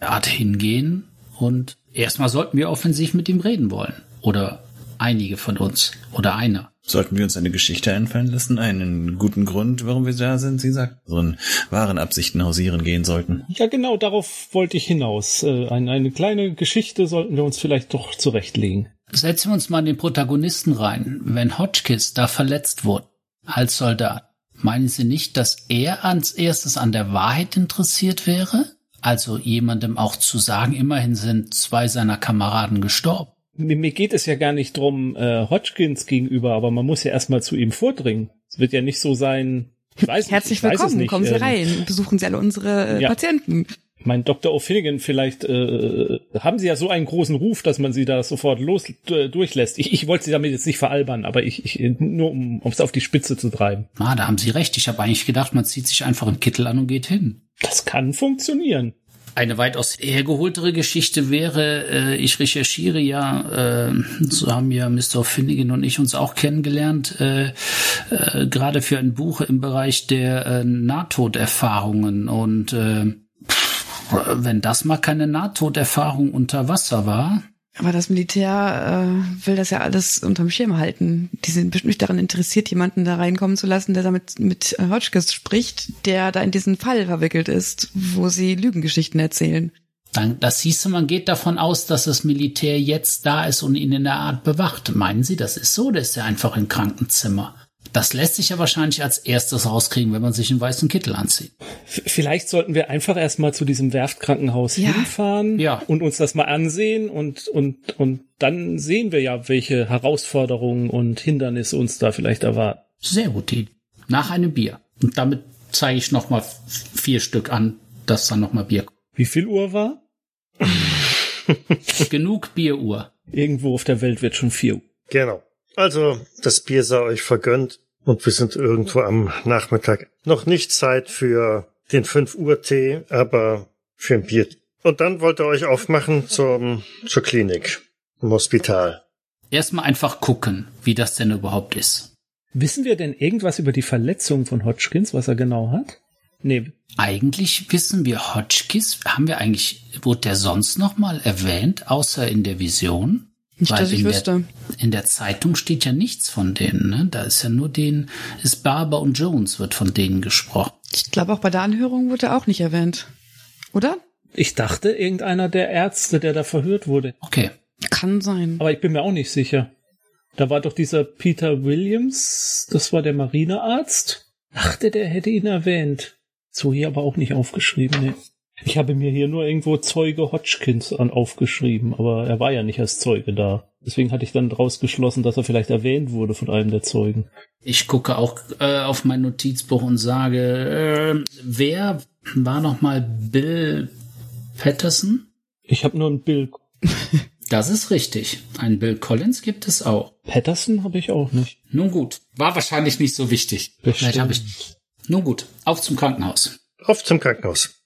Speaker 3: Art hingehen und erstmal sollten wir offensiv mit ihm reden wollen. Oder einige von uns. Oder einer.
Speaker 2: Sollten wir uns eine Geschichte einfallen lassen, einen guten Grund, warum wir da sind, Sie sagt, unseren wahren Absichten hausieren gehen sollten.
Speaker 5: Ja, genau, darauf wollte ich hinaus. Äh, eine, eine kleine Geschichte sollten wir uns vielleicht doch zurechtlegen.
Speaker 3: Setzen wir uns mal in den Protagonisten rein. Wenn Hotchkiss da verletzt wurde, als Soldat, meinen Sie nicht, dass er als erstes an der Wahrheit interessiert wäre? Also jemandem auch zu sagen, immerhin sind zwei seiner Kameraden gestorben
Speaker 5: mir, geht es ja gar nicht drum äh, Hodgkins gegenüber, aber man muss ja erstmal zu ihm vordringen. Es wird ja nicht so sein. Ich weiß
Speaker 4: Herzlich
Speaker 5: nicht,
Speaker 4: willkommen,
Speaker 5: nicht.
Speaker 4: kommen Sie
Speaker 5: ähm,
Speaker 4: rein, besuchen Sie alle unsere äh,
Speaker 5: ja.
Speaker 4: Patienten.
Speaker 5: Mein Dr. O'Finnigan, vielleicht äh, haben Sie ja so einen großen Ruf, dass man Sie da sofort los durchlässt. Ich, ich wollte Sie damit jetzt nicht veralbern, aber ich, ich nur um es auf die Spitze zu treiben.
Speaker 3: Ah, da haben Sie recht. Ich habe eigentlich gedacht, man zieht sich einfach im Kittel an und geht hin.
Speaker 5: Das kann funktionieren.
Speaker 3: Eine weitaus hergeholtere Geschichte wäre, äh, ich recherchiere ja, äh, so haben ja Mr. Finnegan und ich uns auch kennengelernt, äh, äh, gerade für ein Buch im Bereich der äh, Nahtoderfahrungen. Und äh, wenn das mal keine Nahtoderfahrung unter Wasser war,
Speaker 4: Aber das Militär äh, will das ja alles unterm Schirm halten. Die sind bestimmt nicht daran interessiert, jemanden da reinkommen zu lassen, der damit mit Hotchkiss spricht, der da in diesen Fall verwickelt ist, wo sie Lügengeschichten erzählen.
Speaker 3: dann, das hieße, man geht davon aus, dass das Militär jetzt da ist und ihn in der Art bewacht. Meinen Sie, das ist so? Der ist ja einfach im Krankenzimmer. Das lässt sich ja wahrscheinlich als erstes rauskriegen, wenn man sich einen weißen Kittel anzieht.
Speaker 5: Vielleicht sollten wir einfach erstmal zu diesem Werftkrankenhaus
Speaker 4: Ja.
Speaker 5: hinfahren
Speaker 3: Ja.
Speaker 5: und uns das mal ansehen und, und, und dann sehen wir ja, welche Herausforderungen und Hindernisse uns da vielleicht erwarten.
Speaker 3: Sehr gut, Idee. Nach einem Bier. Und damit zeige ich noch mal vier Stück an, dass dann noch mal Bier kommt.
Speaker 5: Wie viel Uhr war?
Speaker 3: Genug Bieruhr.
Speaker 5: Irgendwo auf der Welt wird schon vier Uhr.
Speaker 1: Genau. Also, das Bier sei euch vergönnt und wir sind irgendwo am Nachmittag. Noch nicht Zeit für den 5 Uhr Tee, aber für ein Bier. Und dann wollt ihr euch aufmachen zum, zur Klinik, im Hospital.
Speaker 3: Erstmal einfach gucken, wie das denn überhaupt ist.
Speaker 5: Wissen wir denn irgendwas über die Verletzung von Hodgkins, was er genau hat? Nee,
Speaker 3: Eigentlich wissen wir Hotchkiss, haben wir eigentlich, wurde der sonst noch mal erwähnt, außer in der Vision?
Speaker 4: Nicht, dass ich
Speaker 3: in
Speaker 4: wüsste.
Speaker 3: Der, in der Zeitung steht ja nichts von denen, ne? Da ist ja nur den, ist Barber und Jones wird von denen gesprochen.
Speaker 4: Ich glaube, auch bei der Anhörung wurde er auch nicht erwähnt. Oder?
Speaker 5: ich dachte, irgendeiner der Ärzte, der da verhört wurde.
Speaker 3: Okay.
Speaker 4: Kann sein.
Speaker 5: Aber ich bin mir auch nicht sicher. Da war doch dieser Peter Williams, das war der Marinearzt. Dachte, der hätte ihn erwähnt. So hier aber auch nicht aufgeschrieben, ne? Ich habe mir hier nur irgendwo Zeuge Hodgkins an aufgeschrieben, aber er war ja nicht als Zeuge da. Deswegen hatte ich dann daraus geschlossen, dass er vielleicht erwähnt wurde von einem der Zeugen.
Speaker 3: Ich gucke auch äh, auf mein Notizbuch und sage, äh, wer war noch mal Bill Patterson?
Speaker 5: Ich habe nur ein Bill.
Speaker 3: Das ist richtig. Ein Bill Collins gibt es auch.
Speaker 5: Patterson habe ich auch nicht.
Speaker 3: Nun gut, war wahrscheinlich nicht so wichtig.
Speaker 5: Bestimmt.
Speaker 3: Vielleicht habe ich. Nun gut, auf zum Krankenhaus.
Speaker 1: Auf zum Krankenhaus.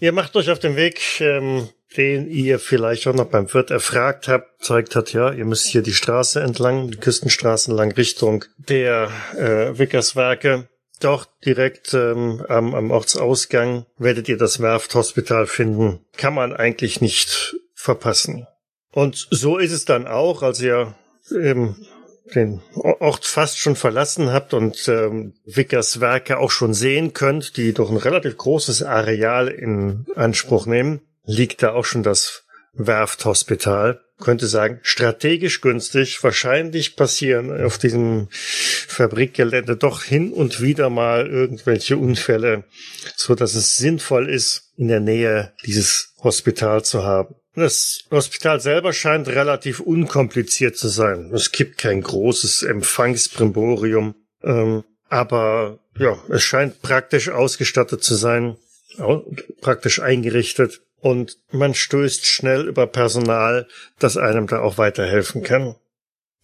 Speaker 1: Ihr macht euch auf den Weg, ähm, den ihr vielleicht auch noch beim Wirt erfragt habt, zeigt hat, ja, ihr müsst hier die Straße entlang, die Küstenstraße entlang Richtung der äh, Wickerswerke. Doch direkt ähm, am, am Ortsausgang werdet ihr das Werfthospital finden. Kann man eigentlich nicht verpassen. Und so ist es dann auch, als ihr ähm, den Ort fast schon verlassen habt und ähm, Vickers Werke auch schon sehen könnt, die doch ein relativ großes Areal in Anspruch nehmen, liegt da auch schon das Werfthospital. Könnte sagen, strategisch günstig. Wahrscheinlich passieren auf diesem Fabrikgelände doch hin und wieder mal irgendwelche Unfälle, so dass es sinnvoll ist, in der Nähe dieses Hospital zu haben. Das Hospital selber scheint relativ unkompliziert zu sein. Es gibt kein großes Empfangsbrimborium, ähm, aber ja, es scheint praktisch ausgestattet zu sein, praktisch eingerichtet und man stößt schnell über Personal, das einem da auch weiterhelfen kann.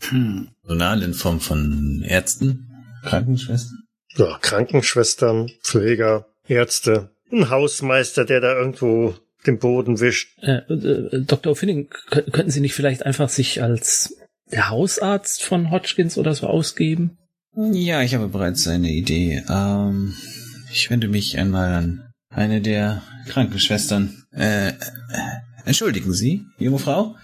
Speaker 2: Hm. Personal in Form von Ärzten, Krankenschwestern?
Speaker 1: Ja, Krankenschwestern, Pfleger, Ärzte, ein Hausmeister, der da irgendwo den Boden wischt.
Speaker 5: Äh, äh, Dr. O'Finning, könnten Sie nicht vielleicht einfach sich als der Hausarzt von Hodgkins oder so ausgeben?
Speaker 2: Ja, ich habe bereits eine Idee. Ähm, ich wende mich einmal an eine der Krankenschwestern. Äh, äh, entschuldigen Sie, junge Frau,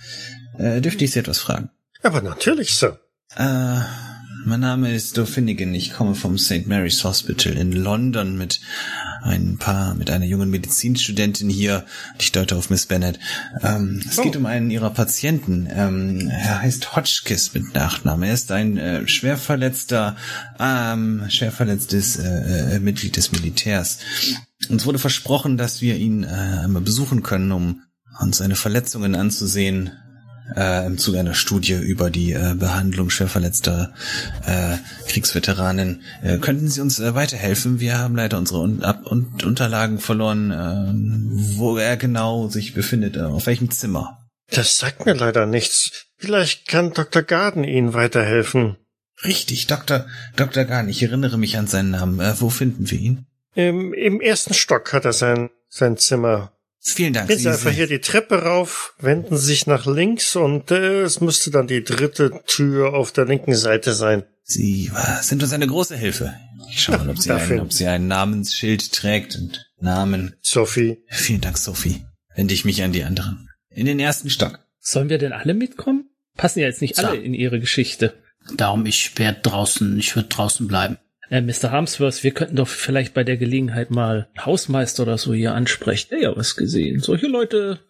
Speaker 2: äh, dürfte ich Sie etwas fragen?
Speaker 1: Aber natürlich, Sir.
Speaker 2: Äh, mein Name ist Do Finnegan. Ich komme vom St. Mary's Hospital in London mit ein paar, mit einer jungen Medizinstudentin hier. Ich deute auf Miss Bennett. Ähm, es oh. geht um einen ihrer Patienten. Ähm, er heißt Hotchkiss mit Nachnamen. Er ist ein äh, schwer verletzter, ähm, schwer verletztes äh, äh, Mitglied des Militärs. Uns wurde versprochen, dass wir ihn äh, einmal besuchen können, um uns seine Verletzungen anzusehen äh, im Zuge einer Studie über die äh, Behandlung schwerverletzter äh, Kriegsveteranen. Äh, könnten Sie uns äh, weiterhelfen? Wir haben leider unsere Un Ab und Unterlagen verloren, äh, wo er genau sich befindet, äh, auf welchem Zimmer.
Speaker 1: Das sagt mir leider nichts. Vielleicht kann Dr. Garden Ihnen weiterhelfen.
Speaker 2: Richtig, Dr. Dr. Garden, ich erinnere mich an seinen Namen. Äh, wo finden wir ihn?
Speaker 1: Im, Im ersten Stock hat er sein, sein Zimmer.
Speaker 2: Vielen Dank.
Speaker 1: Gehen Sie einfach hier die Treppe rauf, wenden Sie sich nach links und äh, es müsste dann die dritte Tür auf der linken Seite sein.
Speaker 2: Sie sind uns eine große Hilfe. Ich schaue mal, ob sie, ein, ob sie ein Namensschild trägt und Namen.
Speaker 1: Sophie.
Speaker 2: Vielen Dank, Sophie. Wende ich mich an die anderen. In den ersten Stock.
Speaker 5: Sollen wir denn alle mitkommen? Passen ja jetzt nicht alle in ihre Geschichte.
Speaker 3: Darum, ich werde draußen, ich würde draußen bleiben.
Speaker 5: Äh, Mr. Harmsworth, wir könnten doch vielleicht bei der Gelegenheit mal Hausmeister oder so hier ansprechen. Der ja was gesehen. Solche Leute,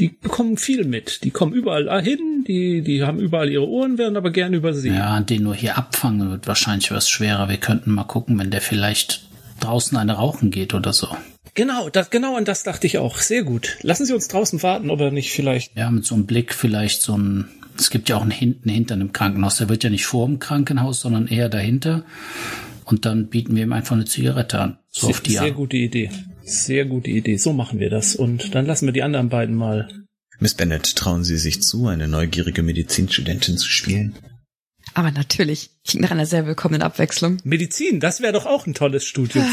Speaker 5: die bekommen viel mit. Die kommen überall hin, die, die haben überall ihre Ohren, werden aber gern übersehen.
Speaker 3: Ja, den nur hier abfangen wird wahrscheinlich was schwerer. Wir könnten mal gucken, wenn der vielleicht draußen eine rauchen geht oder so.
Speaker 5: Genau, das, genau an das dachte ich auch. Sehr gut. Lassen Sie uns draußen warten, ob er nicht vielleicht.
Speaker 3: Ja, mit so einem Blick vielleicht so ein. Es gibt ja auch einen hinten hinter einem Krankenhaus. Der wird ja nicht vor dem Krankenhaus, sondern eher dahinter und dann bieten wir ihm einfach eine Zigarette an. So
Speaker 5: sehr, auf die sehr gute Idee. Sehr gute Idee. So machen wir das. Und dann lassen wir die anderen beiden mal.
Speaker 2: Miss Bennett, trauen Sie sich zu, eine neugierige Medizinstudentin zu spielen?
Speaker 4: Aber natürlich. Klingt nach einer sehr willkommenen Abwechslung.
Speaker 5: Medizin, das wäre doch auch ein tolles Studium.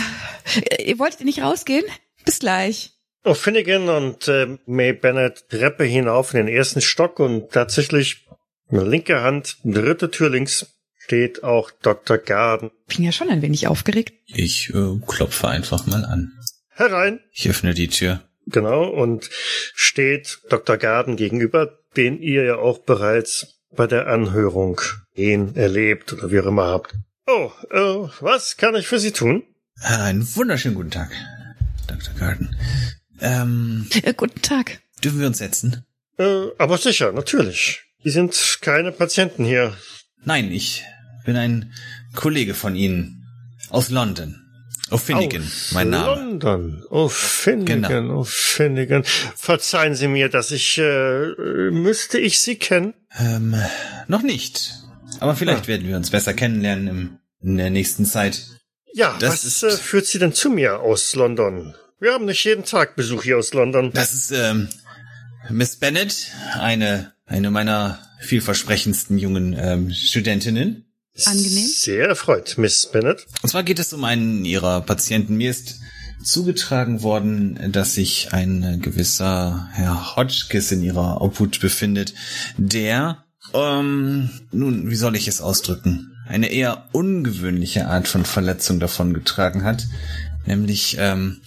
Speaker 4: Äh, ihr wolltet nicht rausgehen? Bis gleich.
Speaker 1: Oh, Finnegan und äh, May Bennett Treppe hinauf in den ersten Stock und tatsächlich eine linke Hand, dritte Tür links, steht auch Dr. Garden.
Speaker 4: Bin ja schon ein wenig aufgeregt.
Speaker 2: Ich äh, klopfe einfach mal an.
Speaker 1: Herein.
Speaker 2: Ich öffne die Tür.
Speaker 1: Genau, und steht Dr. Garden gegenüber, den ihr ja auch bereits bei der Anhörung ihn erlebt oder wie auch immer habt. Oh, äh, was kann ich für Sie tun?
Speaker 2: Einen wunderschönen guten Tag, Dr. Garden. Ähm,
Speaker 4: äh, guten Tag.
Speaker 2: Dürfen wir uns setzen?
Speaker 1: Äh, aber sicher, natürlich. Die sind keine Patienten hier.
Speaker 2: Nein, ich bin ein Kollege von Ihnen aus London. O'Finnigan, mein Name.
Speaker 1: London. O'Finnigan,
Speaker 2: Genau.
Speaker 1: O'Finnigan. Verzeihen Sie mir, dass ich, äh, müsste ich Sie kennen?
Speaker 2: Ähm, noch nicht. Aber vielleicht werden wir uns besser kennenlernen im, in der nächsten Zeit.
Speaker 1: Ja,
Speaker 2: Das
Speaker 1: was
Speaker 2: ist-
Speaker 1: äh, führt Sie denn zu mir aus London? Wir haben nicht jeden Tag Besuch hier aus London.
Speaker 2: Das ist ähm, Miss Bennett, eine eine meiner vielversprechendsten jungen ähm, Studentinnen.
Speaker 4: Angenehm.
Speaker 1: Sehr erfreut, Miss Bennett.
Speaker 2: Und zwar geht es um einen ihrer Patienten. Mir ist zugetragen worden, dass sich ein gewisser Herr Hodgkiss in ihrer Obhut befindet, der, ähm, nun, wie soll ich es ausdrücken, eine eher ungewöhnliche Art von Verletzung davongetragen hat, nämlich ähm,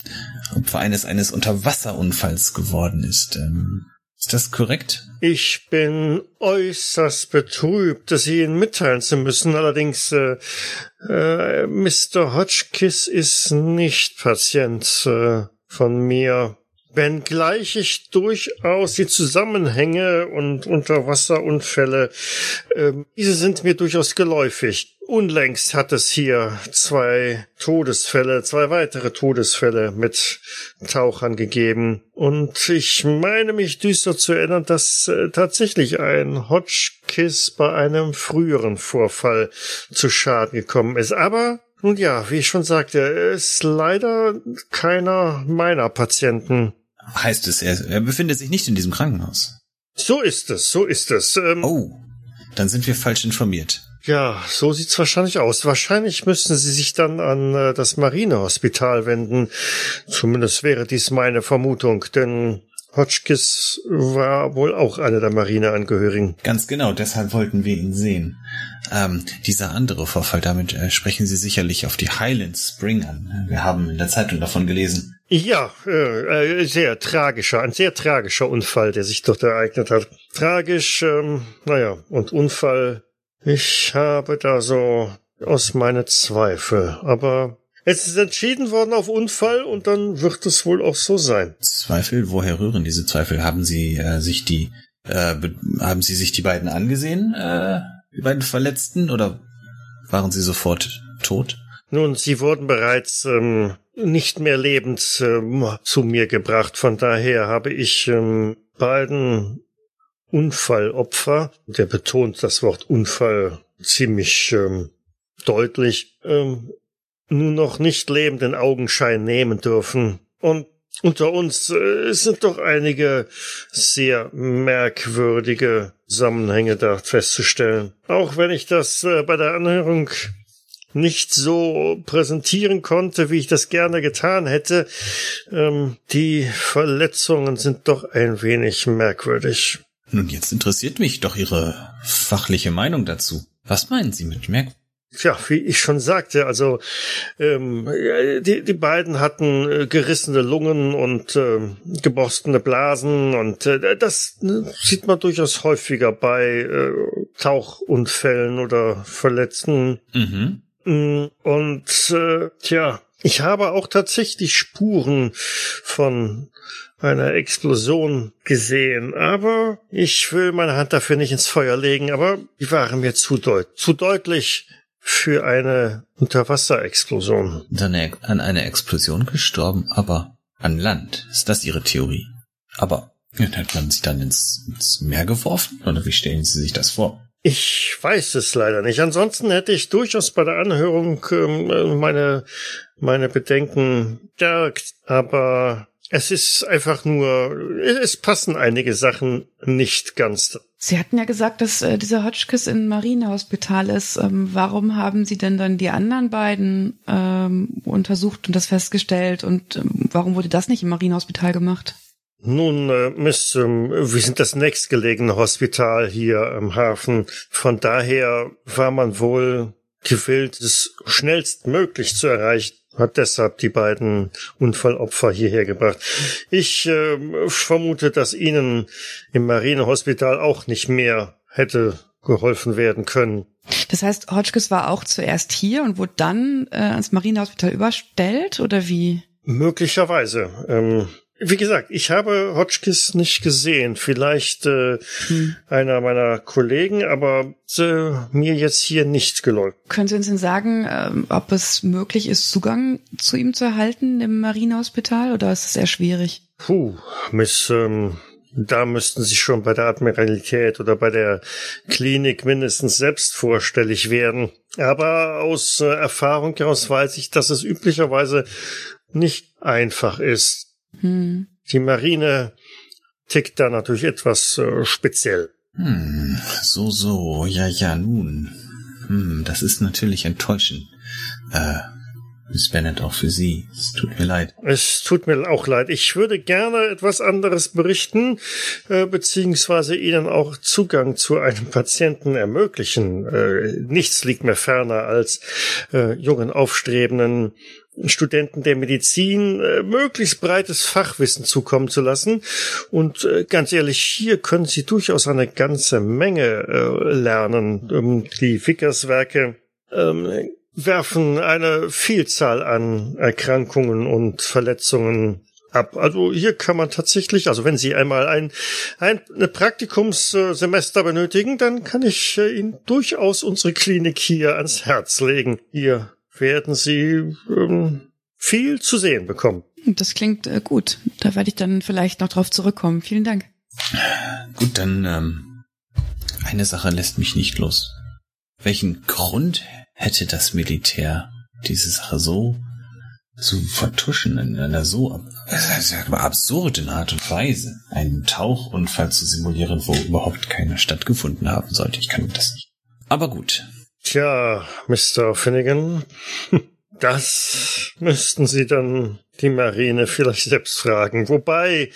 Speaker 2: Opfer eines eines Unterwasserunfalls geworden ist. Ähm, ist das korrekt?
Speaker 1: Ich bin äußerst betrübt, das Ihnen mitteilen zu müssen. Allerdings, äh, äh, Mr. Hotchkiss ist nicht Patient äh, von mir. Wenngleich ich durchaus die Zusammenhänge und Unterwasserunfälle, ähm, diese sind mir durchaus geläufig. Unlängst hat es hier zwei Todesfälle, zwei weitere Todesfälle mit Tauchern gegeben. Und ich meine mich düster zu erinnern, dass äh, tatsächlich ein Hotchkiss bei einem früheren Vorfall zu Schaden gekommen ist. Aber nun ja, wie ich schon sagte, ist leider keiner meiner Patienten.
Speaker 2: Heißt es, er, er befindet sich nicht in diesem Krankenhaus.
Speaker 1: So ist es, so ist es. Ähm,
Speaker 2: Oh, dann sind wir falsch informiert.
Speaker 1: Ja, so sieht's wahrscheinlich aus. Wahrscheinlich müssten Sie sich dann an äh, das Marinehospital wenden. Zumindest wäre dies meine Vermutung, denn Hotchkiss war wohl auch einer der Marineangehörigen.
Speaker 2: Ganz genau, deshalb wollten wir ihn sehen. Ähm, dieser andere Vorfall, damit äh, sprechen Sie sicherlich auf die Highland Spring an. Wir haben in der Zeitung davon gelesen.
Speaker 1: Ja, äh, äh, sehr tragischer, ein sehr tragischer Unfall, der sich dort ereignet hat. Tragisch, ähm, naja, und Unfall. Ich habe da so aus meine Zweifel, aber es ist entschieden worden auf Unfall und dann wird es wohl auch so sein.
Speaker 2: Zweifel, woher rühren diese Zweifel? Haben Sie äh, sich die äh, be- haben Sie sich die beiden angesehen, äh, die beiden Verletzten, oder waren sie sofort tot?
Speaker 1: Nun, sie wurden bereits ähm, nicht mehr lebend ähm, zu mir gebracht. Von daher habe ich ähm, beiden Unfallopfer, der betont das Wort Unfall ziemlich ähm, deutlich, ähm, nur noch nicht lebend in Augenschein nehmen dürfen. Und unter uns äh, sind doch einige sehr merkwürdige Zusammenhänge da festzustellen. Auch wenn ich das äh, bei der Anhörung nicht so präsentieren konnte, wie ich das gerne getan hätte. Ähm, die Verletzungen sind doch ein wenig merkwürdig.
Speaker 2: Nun, jetzt interessiert mich doch Ihre fachliche Meinung dazu. Was meinen Sie mit Merk?
Speaker 1: Tja, wie ich schon sagte, also ähm, die, die beiden hatten äh, gerissene Lungen und ähm, geborstene Blasen und äh, das äh, sieht man durchaus häufiger bei äh, Tauchunfällen oder Verletzten.
Speaker 2: Mhm.
Speaker 1: Mm, Und äh, tja, ich habe auch tatsächlich Spuren von einer Explosion gesehen, aber ich will meine Hand dafür nicht ins Feuer legen, aber die waren mir zu, deut zu deutlich für eine Unterwasserexplosion.
Speaker 2: Dann er- an einer Explosion gestorben, aber an Land. Ist das Ihre Theorie? Aber hat man sie dann ins, ins Meer geworfen? Oder wie stellen Sie sich das vor?
Speaker 1: Ich weiß es leider nicht. Ansonsten hätte ich durchaus bei der Anhörung ähm, meine, meine Bedenken stärkt, aber es ist einfach nur, es passen einige Sachen nicht ganz.
Speaker 4: Sie hatten ja gesagt, dass äh, dieser Hotchkiss im Marinehospital ist. Ähm, warum haben Sie denn dann die anderen beiden ähm, untersucht und das festgestellt? Und ähm, warum wurde das nicht im Marinehospital gemacht?
Speaker 1: Nun, äh, Miss, ähm, wir sind das nächstgelegene Hospital hier am Hafen. Von daher war man wohl gewillt, es schnellstmöglich zu erreichen. Hat deshalb die beiden Unfallopfer hierher gebracht. Ich ähm, vermute, dass Ihnen im Marinehospital auch nicht mehr hätte geholfen werden können.
Speaker 4: Das heißt, Hotchkiss war auch zuerst hier und wurde dann äh, ans Marinehospital überstellt oder wie?
Speaker 1: Möglicherweise. Ähm, wie gesagt, ich habe Hotchkiss nicht gesehen. Vielleicht äh, hm. einer meiner Kollegen, aber äh, mir jetzt hier nicht geläuft.
Speaker 4: Können Sie uns denn sagen, äh, ob es möglich ist, Zugang zu ihm zu erhalten im Marinehospital oder ist es sehr schwierig?
Speaker 1: Puh, Miss, ähm, da müssten Sie schon bei der Admiralität oder bei der Klinik mindestens selbst vorstellig werden. Aber aus äh, Erfahrung heraus weiß ich, dass es üblicherweise nicht einfach ist. Hm. Die Marine tickt da natürlich etwas äh, speziell.
Speaker 2: Hm, so, so, ja, ja, nun. Hm, das ist natürlich enttäuschend. Äh, Miss Bennett, auch für Sie. Es tut mir leid.
Speaker 1: Es tut mir auch leid. Ich würde gerne etwas anderes berichten, äh, beziehungsweise Ihnen auch Zugang zu einem Patienten ermöglichen. Äh, nichts liegt mir ferner als äh, jungen, aufstrebenden Studenten der Medizin äh, möglichst breites Fachwissen zukommen zu lassen. Und äh, ganz ehrlich, hier können Sie durchaus eine ganze Menge äh, lernen. Ähm, die Fickerswerke ähm, werfen eine Vielzahl an Erkrankungen und Verletzungen ab. Also hier kann man tatsächlich, also wenn Sie einmal ein, ein Praktikumssemester benötigen, dann kann ich Ihnen durchaus unsere Klinik hier ans Herz legen. Hier werden Sie ähm, viel zu sehen bekommen.
Speaker 4: Das klingt äh, gut. Da werde ich dann vielleicht noch drauf zurückkommen. Vielen Dank.
Speaker 2: Gut, dann ähm, eine Sache lässt mich nicht los. Welchen Grund hätte das Militär, diese Sache so zu vertuschen in einer so absurden Art und Weise, einen Tauchunfall zu simulieren, wo überhaupt keiner stattgefunden haben sollte. Ich kann das nicht. Aber gut,
Speaker 1: Tja, Mr. Finnegan, das müssten Sie dann die Marine vielleicht selbst fragen. Wobei,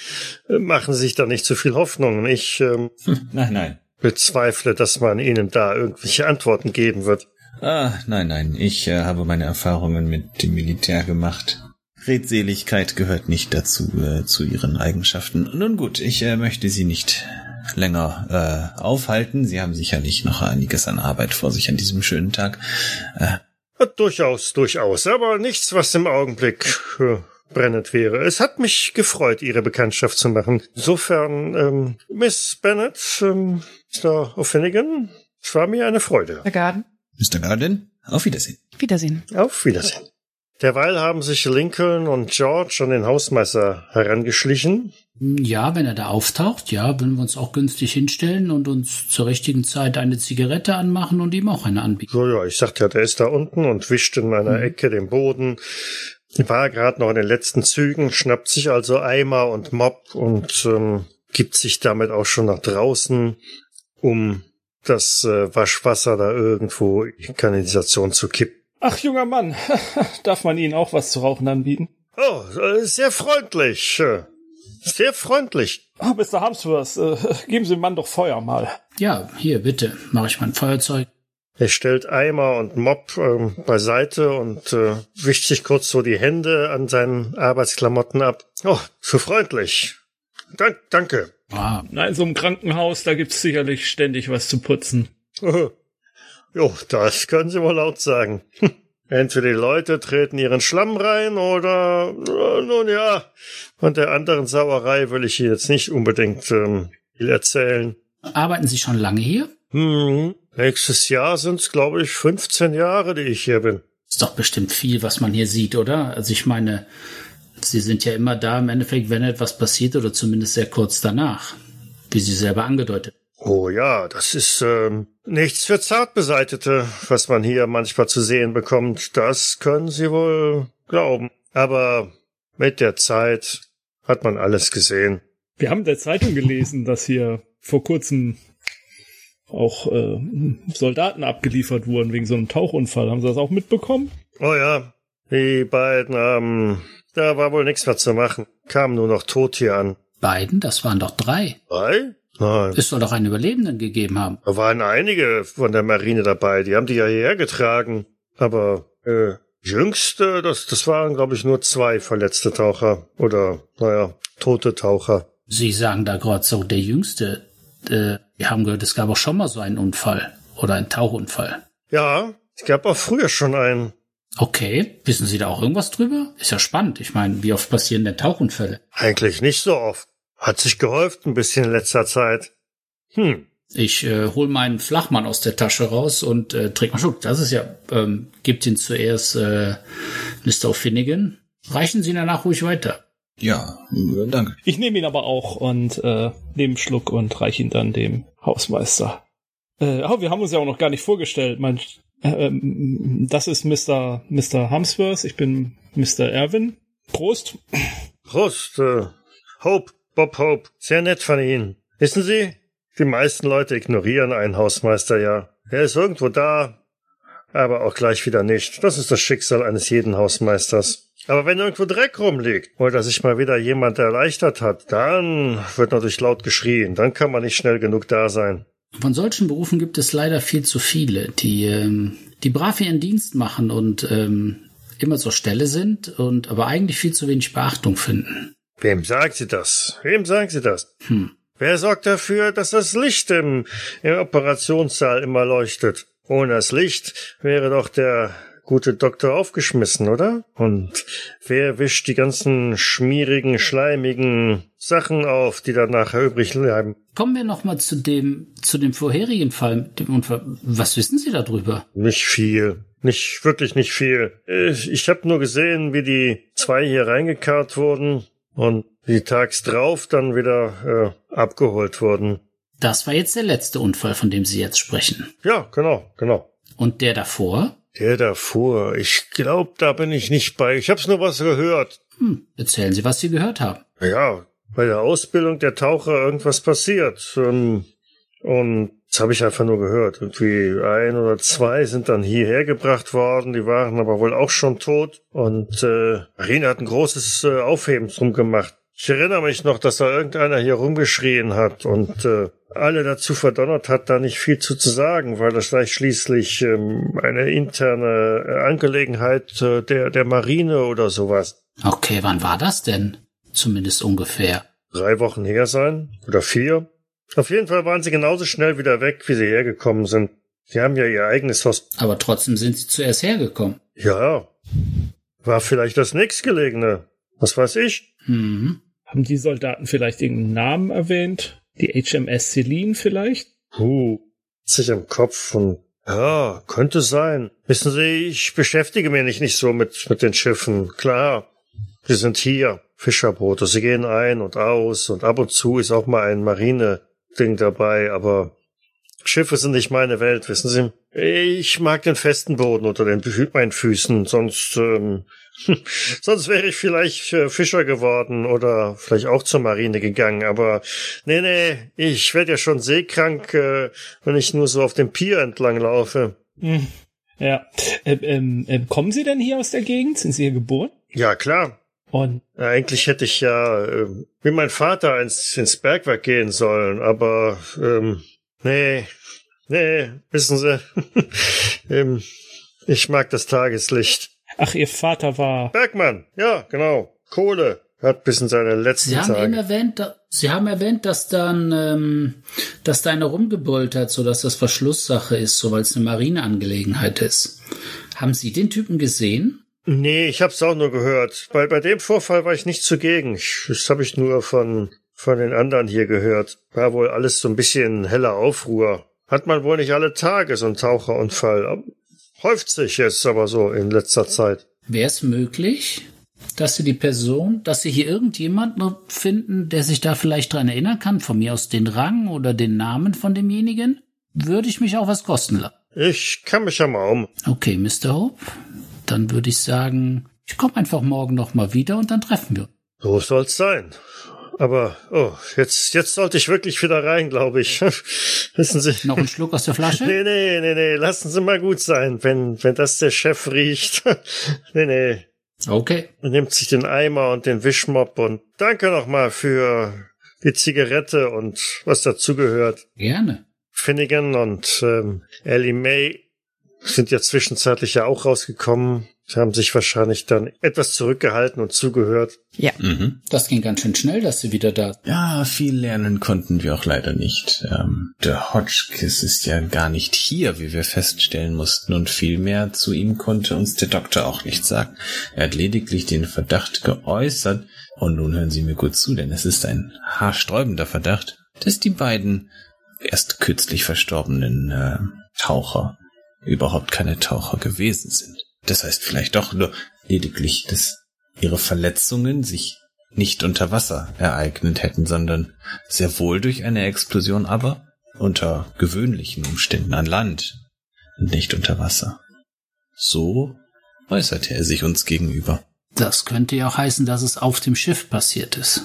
Speaker 1: äh, machen Sie sich da nicht zu viel Hoffnung. Ich ähm,
Speaker 2: nein, nein.
Speaker 1: bezweifle, dass man Ihnen da irgendwelche Antworten geben wird.
Speaker 2: Ah, nein, nein. Ich äh, habe meine Erfahrungen mit dem Militär gemacht. Redseligkeit gehört nicht dazu, äh, zu Ihren Eigenschaften. Nun gut, ich äh, möchte Sie nicht länger äh, aufhalten. Sie haben sicherlich noch einiges an Arbeit vor sich an diesem schönen Tag.
Speaker 1: Äh, durchaus, durchaus, aber nichts, was im Augenblick äh, brennend wäre. Es hat mich gefreut, Ihre Bekanntschaft zu machen. Insofern, ähm, Miss Bennett, ähm, Mr. O'Finnigan, es war mir eine Freude.
Speaker 4: Herr Garden.
Speaker 2: Mr. Garden, auf Wiedersehen.
Speaker 4: Wiedersehen.
Speaker 1: Auf Wiedersehen. Derweil haben sich Lincoln und George an den Hausmeister herangeschlichen.
Speaker 3: Ja, wenn er da auftaucht, ja, würden wir uns auch günstig hinstellen und uns zur richtigen Zeit eine Zigarette anmachen und ihm auch eine anbieten.
Speaker 1: So, ja, ich sagte ja, der ist da unten und wischt in meiner mhm. Ecke den Boden. War gerade noch in den letzten Zügen, schnappt sich also Eimer und Mob und ähm, gibt sich damit auch schon nach draußen, um das äh, Waschwasser da irgendwo in Kanalisation zu kippen.
Speaker 5: Ach, junger Mann, darf man Ihnen auch was zu rauchen anbieten?
Speaker 1: Oh, äh, sehr freundlich. Sehr freundlich.
Speaker 5: Oh, Mr. Harmsworth, äh, geben Sie dem Mann doch Feuer mal.
Speaker 3: Ja, hier, bitte, mache ich mein Feuerzeug.
Speaker 1: Er stellt Eimer und Mob ähm, beiseite und äh, wischt sich kurz so die Hände an seinen Arbeitsklamotten ab. Oh, so freundlich. Dank, danke.
Speaker 5: Ah. Na, in so einem Krankenhaus, da gibt's sicherlich ständig was zu putzen.
Speaker 1: Jo, das können Sie wohl laut sagen. Entweder die Leute treten ihren Schlamm rein oder, nun ja, von der anderen Sauerei will ich jetzt nicht unbedingt ähm, viel erzählen.
Speaker 3: Arbeiten Sie schon lange hier?
Speaker 1: Hm, nächstes Jahr sind es, glaube ich, 15 Jahre, die ich hier bin.
Speaker 3: Ist doch bestimmt viel, was man hier sieht, oder? Also ich meine, Sie sind ja immer da im Endeffekt, wenn etwas passiert oder zumindest sehr kurz danach, wie Sie selber angedeutet.
Speaker 1: Oh ja, das ist ähm, nichts für Zartbeseitete, was man hier manchmal zu sehen bekommt. Das können Sie wohl glauben. Aber mit der Zeit hat man alles gesehen.
Speaker 5: Wir haben in der Zeitung gelesen, dass hier vor kurzem auch äh, Soldaten abgeliefert wurden wegen so einem Tauchunfall. Haben Sie das auch mitbekommen?
Speaker 1: Oh ja, die beiden ähm, da war wohl nichts mehr zu machen. Kamen nur noch tot hier an.
Speaker 3: Beiden? Das waren doch drei.
Speaker 1: Drei? Nein.
Speaker 3: Es soll doch einen Überlebenden gegeben haben.
Speaker 1: Da waren einige von der Marine dabei, die haben die ja hierher getragen. Aber äh, jüngste, das, das waren, glaube ich, nur zwei verletzte Taucher. Oder, naja, tote Taucher.
Speaker 3: Sie sagen da gerade so, der jüngste. Äh, wir haben gehört, es gab auch schon mal so einen Unfall. Oder einen Tauchunfall.
Speaker 1: Ja, es gab auch früher schon einen.
Speaker 3: Okay, wissen Sie da auch irgendwas drüber? Ist ja spannend. Ich meine, wie oft passieren denn Tauchunfälle?
Speaker 1: Eigentlich nicht so oft. Hat sich gehäuft ein bisschen in letzter Zeit. Hm.
Speaker 3: Ich äh, hol meinen Flachmann aus der Tasche raus und äh, träg mal Schluck. Das ist ja, ähm, gibt ihn zuerst äh, Mr. O'Finnigan. Reichen Sie danach ruhig weiter.
Speaker 2: Ja, danke.
Speaker 5: Ich nehme ihn aber auch und äh, nehme einen Schluck und reiche ihn dann dem Hausmeister. Äh, oh, wir haben uns ja auch noch gar nicht vorgestellt. Mein, äh, ähm, das ist Mr. Mr. Hamsworth. Ich bin Mr. Erwin. Prost.
Speaker 1: Prost, äh, Hope, Bob Hope. Sehr nett von Ihnen. Wissen Sie, die meisten Leute ignorieren einen Hausmeister ja. Er ist irgendwo da, aber auch gleich wieder nicht. Das ist das Schicksal eines jeden Hausmeisters. Aber wenn irgendwo Dreck rumliegt oder sich mal wieder jemand erleichtert hat, dann wird natürlich laut geschrien. Dann kann man nicht schnell genug da sein.
Speaker 3: Von solchen Berufen gibt es leider viel zu viele, die, ähm, die brav ihren Dienst machen und ähm, immer zur Stelle sind und aber eigentlich viel zu wenig Beachtung finden.
Speaker 1: Wem sagen Sie das? Wem sagen Sie das?
Speaker 3: Hm.
Speaker 1: Wer sorgt dafür, dass das Licht im, im Operationssaal immer leuchtet? Ohne das Licht wäre doch der gute Doktor aufgeschmissen, oder? Und wer wischt die ganzen schmierigen, schleimigen Sachen auf, die dann nachher übrig bleiben?
Speaker 3: Kommen wir noch mal zu dem zu dem vorherigen Fall, dem Unfall. Was wissen Sie darüber?
Speaker 1: Nicht viel. Nicht, wirklich nicht viel. Ich, ich habe nur gesehen, wie die zwei hier reingekarrt wurden und die tags drauf dann wieder äh, abgeholt wurden.
Speaker 3: Das war jetzt der letzte Unfall, von dem Sie jetzt sprechen.
Speaker 1: Ja, genau, genau.
Speaker 3: Und der davor?
Speaker 1: Der davor, ich glaube, da bin ich nicht bei. Ich hab's nur was gehört.
Speaker 3: Hm, erzählen Sie, was Sie gehört haben.
Speaker 1: Ja, bei der Ausbildung der Taucher irgendwas passiert. Ähm, und das habe ich einfach nur gehört. Irgendwie ein oder zwei sind dann hierher gebracht worden, die waren aber wohl auch schon tot. Und äh, Marina hat ein großes äh, Aufheben drum gemacht. Ich erinnere mich noch, dass da irgendeiner hier rumgeschrien hat und äh, alle dazu verdonnert hat, da nicht viel zu, zu sagen, weil das gleich schließlich ähm, eine interne äh, Angelegenheit äh, der, der Marine oder sowas.
Speaker 3: Okay, wann war das denn? Zumindest ungefähr.
Speaker 1: Drei Wochen her sein oder vier. Auf jeden Fall waren sie genauso schnell wieder weg, wie sie hergekommen sind. Sie haben ja ihr eigenes Haus.
Speaker 3: Aber trotzdem sind sie zuerst hergekommen.
Speaker 1: Ja. War vielleicht das nächstgelegene. Was weiß ich?
Speaker 3: Mhm.
Speaker 5: Haben die Soldaten vielleicht irgendeinen Namen erwähnt? Die HMS Celine vielleicht?
Speaker 1: Puh, sich im Kopf und ja, könnte sein. Wissen Sie, ich beschäftige mich nicht, nicht so mit, mit den Schiffen. Klar, sie sind hier, Fischerboote, sie gehen ein und aus und ab und zu ist auch mal ein Marine-Ding dabei, aber Schiffe sind nicht meine Welt, wissen Sie. Ich mag den festen Boden unter den meinen Füßen, sonst ähm, Sonst wäre ich vielleicht äh, Fischer geworden oder vielleicht auch zur Marine gegangen, aber nee, nee, ich werde ja schon seekrank, äh, wenn ich nur so auf dem Pier entlang laufe.
Speaker 5: Hm. Ja. Ähm, ähm, ähm, kommen Sie denn hier aus der Gegend? Sind Sie hier geboren?
Speaker 1: Ja, klar.
Speaker 5: Und
Speaker 1: eigentlich hätte ich ja äh, wie mein Vater ins, ins Bergwerk gehen sollen, aber ähm, nee, nee, wissen Sie, ähm, ich mag das Tageslicht.
Speaker 5: Ach, Ihr Vater war.
Speaker 1: Bergmann, ja, genau. Kohle. Hat bis in seine letzten
Speaker 3: Sie haben
Speaker 1: Tage.
Speaker 3: eben erwähnt, da, Sie haben erwähnt, dass dann, ähm, dass da einer rumgebollt hat, so dass das Verschlusssache ist, so weil es eine Marineangelegenheit ist. Haben Sie den Typen gesehen?
Speaker 1: Nee, ich hab's auch nur gehört. Bei, bei dem Vorfall war ich nicht zugegen. Ich, das habe ich nur von, von den anderen hier gehört. War wohl alles so ein bisschen heller Aufruhr. Hat man wohl nicht alle Tage so einen Taucherunfall. Häuft sich jetzt aber so in letzter Zeit.
Speaker 3: Wäre es möglich, dass Sie die Person, dass Sie hier irgendjemanden finden, der sich da vielleicht dran erinnern kann, von mir aus den Rang oder den Namen von demjenigen? Würde ich mich auch was kosten lassen.
Speaker 1: Ich kann mich ja mal um.
Speaker 3: Okay, Mr. Hope. Dann würde ich sagen, ich komme einfach morgen noch mal wieder und dann treffen wir.
Speaker 1: So soll's sein. Aber, oh, jetzt, jetzt sollte ich wirklich wieder rein, glaube ich. Wissen Sie.
Speaker 3: Noch ein Schluck aus der Flasche?
Speaker 1: Nee, nee, nee, nee, lassen Sie mal gut sein, wenn, wenn das der Chef riecht. nee, nee.
Speaker 3: Okay.
Speaker 1: Nimmt sich den Eimer und den Wischmopp und danke nochmal für die Zigarette und was dazugehört.
Speaker 3: Gerne.
Speaker 1: Finnegan und ähm, Ellie May sind ja zwischenzeitlich ja auch rausgekommen. Sie haben sich wahrscheinlich dann etwas zurückgehalten und zugehört.
Speaker 4: Ja.
Speaker 2: Mhm.
Speaker 3: Das ging ganz schön schnell, dass sie wieder da.
Speaker 2: Ja, viel lernen konnten wir auch leider nicht. Ähm, der Hotchkiss ist ja gar nicht hier, wie wir feststellen mussten, und viel mehr zu ihm konnte uns der Doktor auch nicht sagen. Er hat lediglich den Verdacht geäußert, und nun hören Sie mir gut zu, denn es ist ein haarsträubender Verdacht, dass die beiden erst kürzlich verstorbenen äh, Taucher überhaupt keine Taucher gewesen sind. Das heißt vielleicht doch nur lediglich, dass ihre Verletzungen sich nicht unter Wasser ereignet hätten, sondern sehr wohl durch eine Explosion, aber unter gewöhnlichen Umständen an Land und nicht unter Wasser. So äußerte er sich uns gegenüber.
Speaker 3: Das könnte ja auch heißen, dass es auf dem Schiff passiert ist.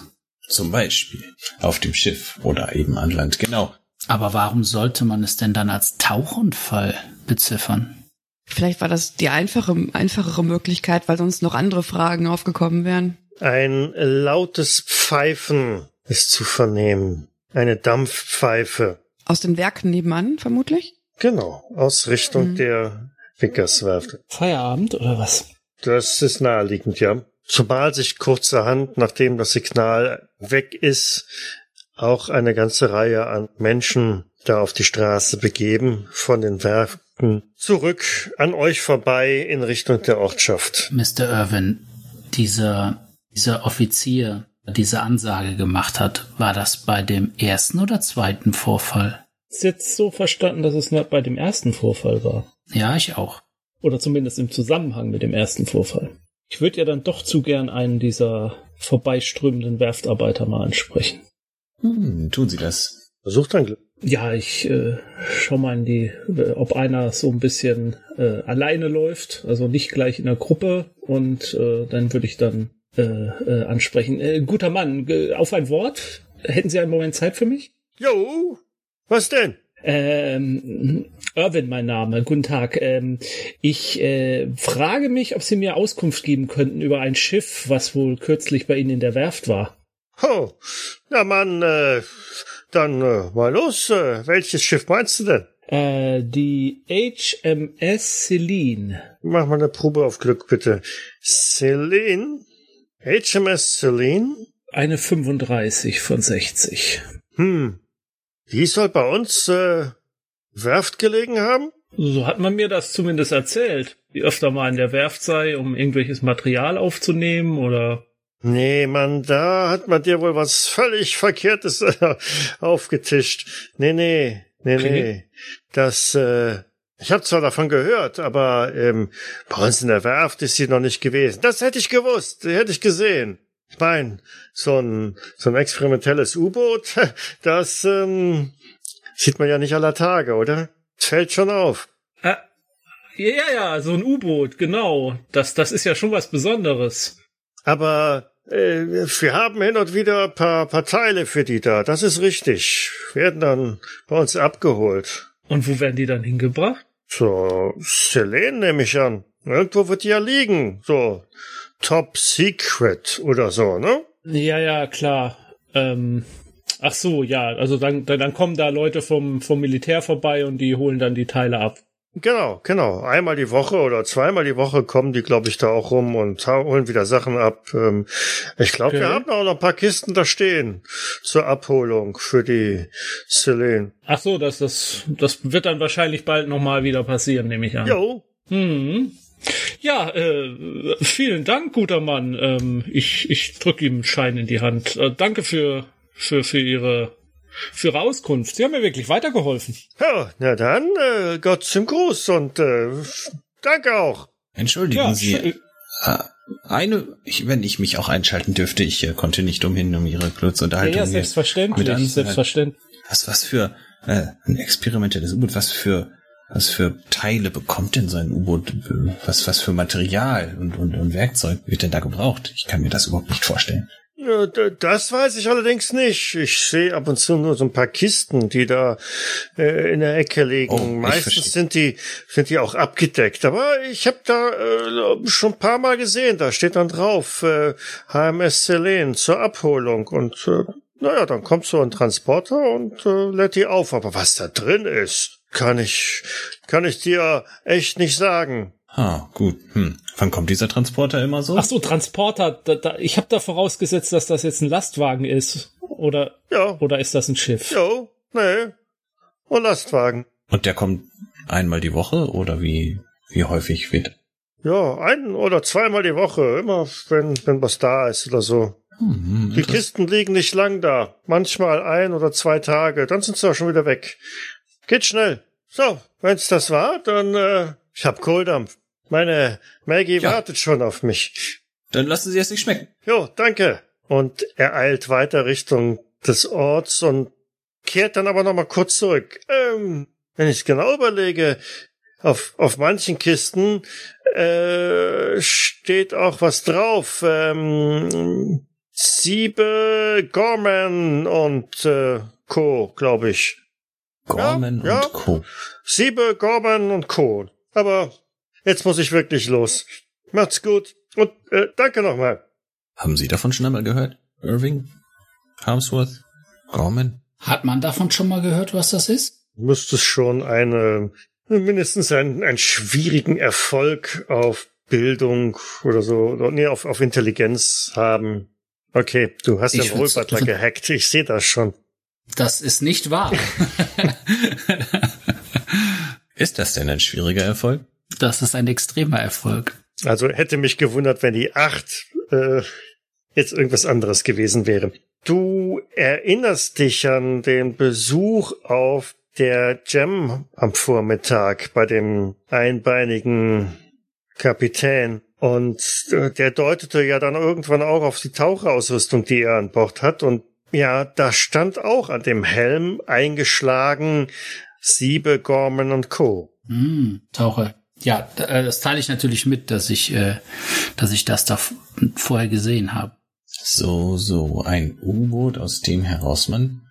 Speaker 2: Zum Beispiel auf dem Schiff oder eben an Land. Genau.
Speaker 3: Aber warum sollte man es denn dann als Tauchunfall beziffern?
Speaker 4: Vielleicht war das die einfache, einfachere Möglichkeit, weil sonst noch andere Fragen aufgekommen wären.
Speaker 1: Ein lautes Pfeifen ist zu vernehmen. Eine Dampfpfeife.
Speaker 4: Aus den Werken nebenan, vermutlich?
Speaker 1: Genau, aus Richtung
Speaker 4: Mhm.
Speaker 1: der Vickerswerft.
Speaker 5: Feierabend oder was?
Speaker 1: Das ist naheliegend, ja. Zumal sich kurzerhand, nachdem das Signal weg ist, auch eine ganze Reihe an Menschen da auf die Straße begeben, von den Werften zurück an euch vorbei in Richtung der Ortschaft.
Speaker 3: Mr. Irwin, dieser, dieser Offizier, der diese Ansage gemacht hat, war das bei dem ersten oder zweiten Vorfall?
Speaker 5: Ist jetzt so verstanden, dass es nur bei dem ersten Vorfall war.
Speaker 3: Ja, ich auch.
Speaker 5: Oder zumindest im Zusammenhang mit dem ersten Vorfall. Ich würde ja dann doch zu gern einen dieser vorbeiströmenden Werftarbeiter mal ansprechen.
Speaker 2: Hm, tun Sie das.
Speaker 1: Versucht dein Glück.
Speaker 5: Ja, ich äh, schau mal in die, äh, ob einer so ein bisschen äh, alleine läuft, also nicht gleich in der Gruppe und äh, dann würde ich dann äh, äh, ansprechen. Äh, guter Mann, auf ein Wort. Hätten Sie einen Moment Zeit für mich?
Speaker 1: Jo, was denn?
Speaker 5: Ähm, Irwin, mein Name. Guten Tag. Ähm, ich äh, frage mich, ob Sie mir Auskunft geben könnten über ein Schiff, was wohl kürzlich bei Ihnen in der Werft war.
Speaker 1: Oh, na Mann, äh, dann äh, mal los. Äh, welches Schiff meinst du denn?
Speaker 5: Äh, die HMS Celine.
Speaker 1: Mach mal eine Probe auf Glück, bitte. Celine? HMS Celine?
Speaker 5: Eine 35 von 60.
Speaker 1: Hm. Die soll bei uns äh, Werft gelegen haben?
Speaker 5: So hat man mir das zumindest erzählt. Die öfter mal in der Werft sei, um irgendwelches Material aufzunehmen oder.
Speaker 1: Nee, Mann, da hat man dir wohl was völlig Verkehrtes äh, aufgetischt. Nee, nee, nee,
Speaker 5: Okay.
Speaker 1: nee. Das, äh, ich habe zwar davon gehört, aber ähm, bei uns in der Werft ist sie noch nicht gewesen. Das hätte ich gewusst, hätte ich gesehen. Ich mein, so ein, so ein experimentelles U-Boot, das ähm, sieht man ja nicht aller Tage, oder? Fällt schon auf.
Speaker 5: Ah, ja, ja, ja, so ein U-Boot, genau. Das, das ist ja schon was Besonderes.
Speaker 1: Aber äh, wir haben hin und wieder ein paar, paar Teile für die da. Das ist richtig. Werden dann bei uns abgeholt.
Speaker 5: Und wo werden die dann hingebracht?
Speaker 1: So, Selene nehme ich an. Irgendwo wird die ja liegen. So, Top Secret oder so, ne?
Speaker 5: Ja, ja, klar. Ähm, ach so, ja, also dann, dann, dann kommen da Leute vom, vom Militär vorbei und die holen dann die Teile ab.
Speaker 1: Genau, genau. Einmal die Woche oder zweimal die Woche kommen die, glaube ich, da auch rum und holen wieder Sachen ab. Ähm, ich glaube, wir
Speaker 5: Okay.
Speaker 1: haben auch noch ein paar Kisten da stehen zur Abholung für die Selene.
Speaker 5: Ach so, das, das, das wird dann wahrscheinlich bald nochmal wieder passieren, nehme ich an.
Speaker 1: Jo,
Speaker 5: Hm. Ja, äh, vielen Dank, guter Mann. Ähm, ich ich drücke ihm einen Schein in die Hand. Äh, danke für, für, für, Ihre, für Ihre Auskunft. Sie haben mir wirklich weitergeholfen.
Speaker 1: Ja, na dann, äh, Gott zum Gruß und äh, danke auch.
Speaker 2: Entschuldigen
Speaker 5: Ja,
Speaker 2: Sie. Äh, eine, ich, wenn ich mich auch einschalten dürfte, ich äh, konnte nicht umhin, um Ihre kurze
Speaker 5: ja, ja, selbstverständlich,
Speaker 2: mit
Speaker 5: selbstverständlich.
Speaker 2: Was, was für äh, ein experimentelles U-Boot, was für was für Teile bekommt denn so ein U-Boot? Was, was für Material und, und, und Werkzeug wird denn da gebraucht? Ich kann mir das überhaupt nicht vorstellen.
Speaker 1: Ja, Das weiß ich allerdings nicht. Ich sehe ab und zu nur so ein paar Kisten, die da äh, in der Ecke liegen.
Speaker 2: Oh,
Speaker 1: Meistens sind die sind die auch abgedeckt. Aber ich habe da äh, schon ein paar Mal gesehen. Da steht dann drauf äh, HMS Selene zur Abholung und äh, naja, dann kommt so ein Transporter und äh, lädt die auf. Aber was da drin ist, kann ich, kann ich dir echt nicht sagen.
Speaker 2: Ah, gut. Hm. Wann kommt dieser Transporter immer so?
Speaker 5: Ach so, Transporter. Da, da, ich habe da vorausgesetzt, dass das jetzt ein Lastwagen ist. Oder,
Speaker 1: Ja,
Speaker 5: oder ist das ein Schiff?
Speaker 1: jo, nee. Und Lastwagen.
Speaker 2: Und der kommt einmal die Woche oder wie, wie häufig wird?
Speaker 1: Ja, ein oder zweimal die Woche, immer wenn, wenn was da ist oder so.
Speaker 2: Hm,
Speaker 1: Die
Speaker 2: interess-
Speaker 1: Kisten liegen nicht lang da. Manchmal ein oder zwei Tage, dann sind sie auch schon wieder weg. Geht schnell. So, wenn's das war, dann äh, ich hab Kohldampf. Meine Maggie
Speaker 2: Ja.
Speaker 1: wartet schon auf mich.
Speaker 2: Dann lassen Sie es sich schmecken.
Speaker 1: Jo, danke. Und er eilt weiter Richtung des Orts und kehrt dann aber noch mal kurz zurück. Ähm, wenn ich genau überlege, auf, auf manchen Kisten äh, steht auch was drauf. Ähm, Siebe, Gorman und äh, Co., glaube ich.
Speaker 2: Gorman
Speaker 1: ja.
Speaker 2: und Co.
Speaker 1: Siebe, Gorman und Co. Aber jetzt muss ich wirklich los. Macht's gut und äh, danke nochmal.
Speaker 2: Haben Sie davon schon einmal gehört? Irving? Harmsworth? Gorman?
Speaker 3: Hat man davon schon mal gehört, was das ist?
Speaker 1: müsste es schon eine, mindestens einen, einen schwierigen Erfolg auf Bildung oder so, oder, nee, auf, auf Intelligenz haben. Okay, du hast
Speaker 3: Ich
Speaker 1: den Wohlbutler gehackt, ich sehe das schon.
Speaker 3: Das ist nicht wahr.
Speaker 2: Ist das denn ein schwieriger Erfolg?
Speaker 3: Das ist ein extremer Erfolg.
Speaker 1: Also hätte mich gewundert, wenn die acht äh, jetzt irgendwas anderes gewesen wäre. Du erinnerst dich an den Besuch auf der Gem am Vormittag bei dem einbeinigen Kapitän. Und äh, der deutete ja dann irgendwann auch auf die Taucherausrüstung, die er an Bord hat. Und ja, da stand auch an dem Helm eingeschlagen Siebe, Gorman und Co.
Speaker 3: Hm, Taucher. Ja, äh, das teile ich natürlich mit, dass ich, äh, dass ich das da vorher gesehen habe.
Speaker 2: So, so, ein U-Boot, aus dem heraus man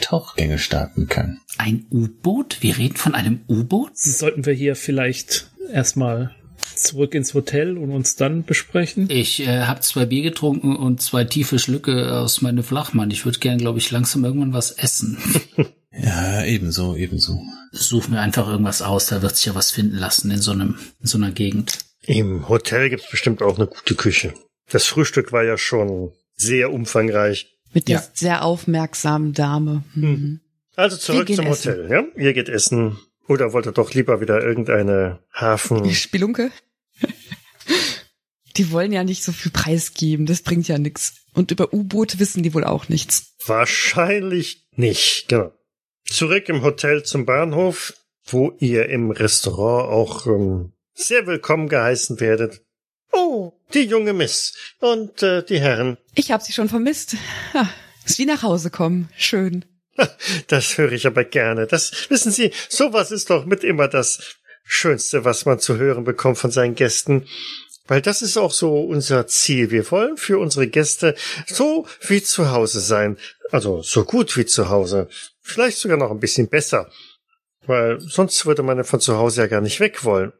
Speaker 2: Tauchgänge starten kann.
Speaker 3: Ein U-Boot? Wir reden von einem U-Boot?
Speaker 5: Sollten wir hier vielleicht erstmal zurück ins Hotel und uns dann besprechen?
Speaker 3: Ich äh, habe zwei Bier getrunken und zwei tiefe Schlücke aus meinem Flachmann. Ich würde gern, glaube ich, langsam irgendwann was essen.
Speaker 2: Ja, ebenso, ebenso.
Speaker 3: Such mir einfach irgendwas aus, da wird sich ja was finden lassen in so einem, in so einer Gegend.
Speaker 1: Im Hotel gibt's bestimmt auch eine gute Küche. Das Frühstück war ja schon sehr umfangreich.
Speaker 4: Mit der
Speaker 3: Ja.
Speaker 4: sehr aufmerksamen Dame. Mhm.
Speaker 1: Also zurück zum
Speaker 4: essen.
Speaker 1: Hotel, ja? Ihr geht essen. Oder wollt ihr doch lieber wieder irgendeine Hafen...
Speaker 4: Die Spelunke. Die wollen ja nicht so viel preisgeben, das bringt ja nix. Und über U-Boote wissen die wohl auch nichts.
Speaker 1: Wahrscheinlich nicht, genau. Zurück im Hotel zum Bahnhof, wo ihr im Restaurant auch ähm, sehr willkommen geheißen werdet. Oh, die junge Miss und äh, die Herren.
Speaker 4: Ich hab sie schon vermisst. Ja, ist wie nach Hause kommen. Schön.
Speaker 1: Das höre ich aber gerne. Das wissen Sie, sowas ist doch mit immer das Schönste, was man zu hören bekommt von seinen Gästen. Weil das ist auch so unser Ziel. Wir wollen für unsere Gäste so wie zu Hause sein. Also so gut wie zu Hause. Vielleicht sogar noch ein bisschen besser. Weil sonst würde man ja von zu Hause ja gar nicht weg wollen.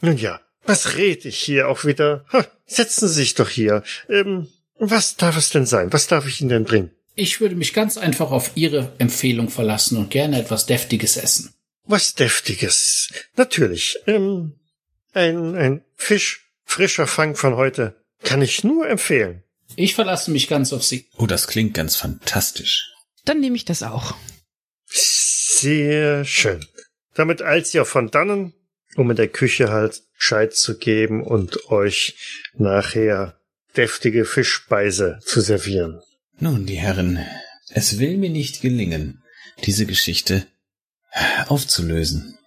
Speaker 1: Nun ja, was rede ich hier auch wieder? Ha, setzen Sie sich doch hier. Ähm, was darf es denn sein? Was darf ich Ihnen denn bringen?
Speaker 3: Ich würde mich ganz einfach auf Ihre Empfehlung verlassen und gerne etwas Deftiges essen.
Speaker 1: Was Deftiges. Natürlich. Ähm, ein, ein Fisch, frischer Fang von heute. Kann ich nur empfehlen.
Speaker 3: Ich verlasse mich ganz auf Sie.
Speaker 2: Oh, das klingt ganz fantastisch.
Speaker 4: Dann nehme ich das auch.
Speaker 1: Sehr schön. Damit eilt auch von dannen, um in der Küche halt Scheit zu geben und euch nachher deftige Fischspeise zu servieren.
Speaker 2: Nun, die Herren, es will mir nicht gelingen, diese Geschichte aufzulösen.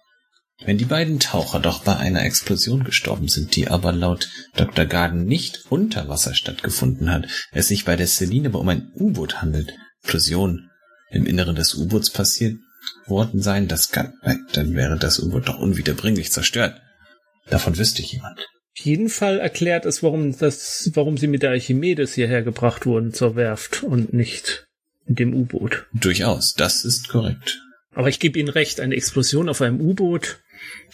Speaker 2: Wenn die beiden Taucher doch bei einer Explosion gestorben sind, die aber laut Dr. Garden nicht unter Wasser stattgefunden hat, es sich bei der Celine aber um ein U-Boot handelt, Explosion im Inneren des U-Boots passiert worden sein, das kann, dann wäre das U-Boot doch unwiederbringlich zerstört. Davon wüsste jemand.
Speaker 5: Auf jeden Fall erklärt es, warum das, warum sie mit der Archimedes hierher gebracht wurden zur Werft und nicht dem U-Boot.
Speaker 2: Durchaus, das ist korrekt.
Speaker 5: Aber ich gebe Ihnen recht, eine Explosion auf einem U-Boot,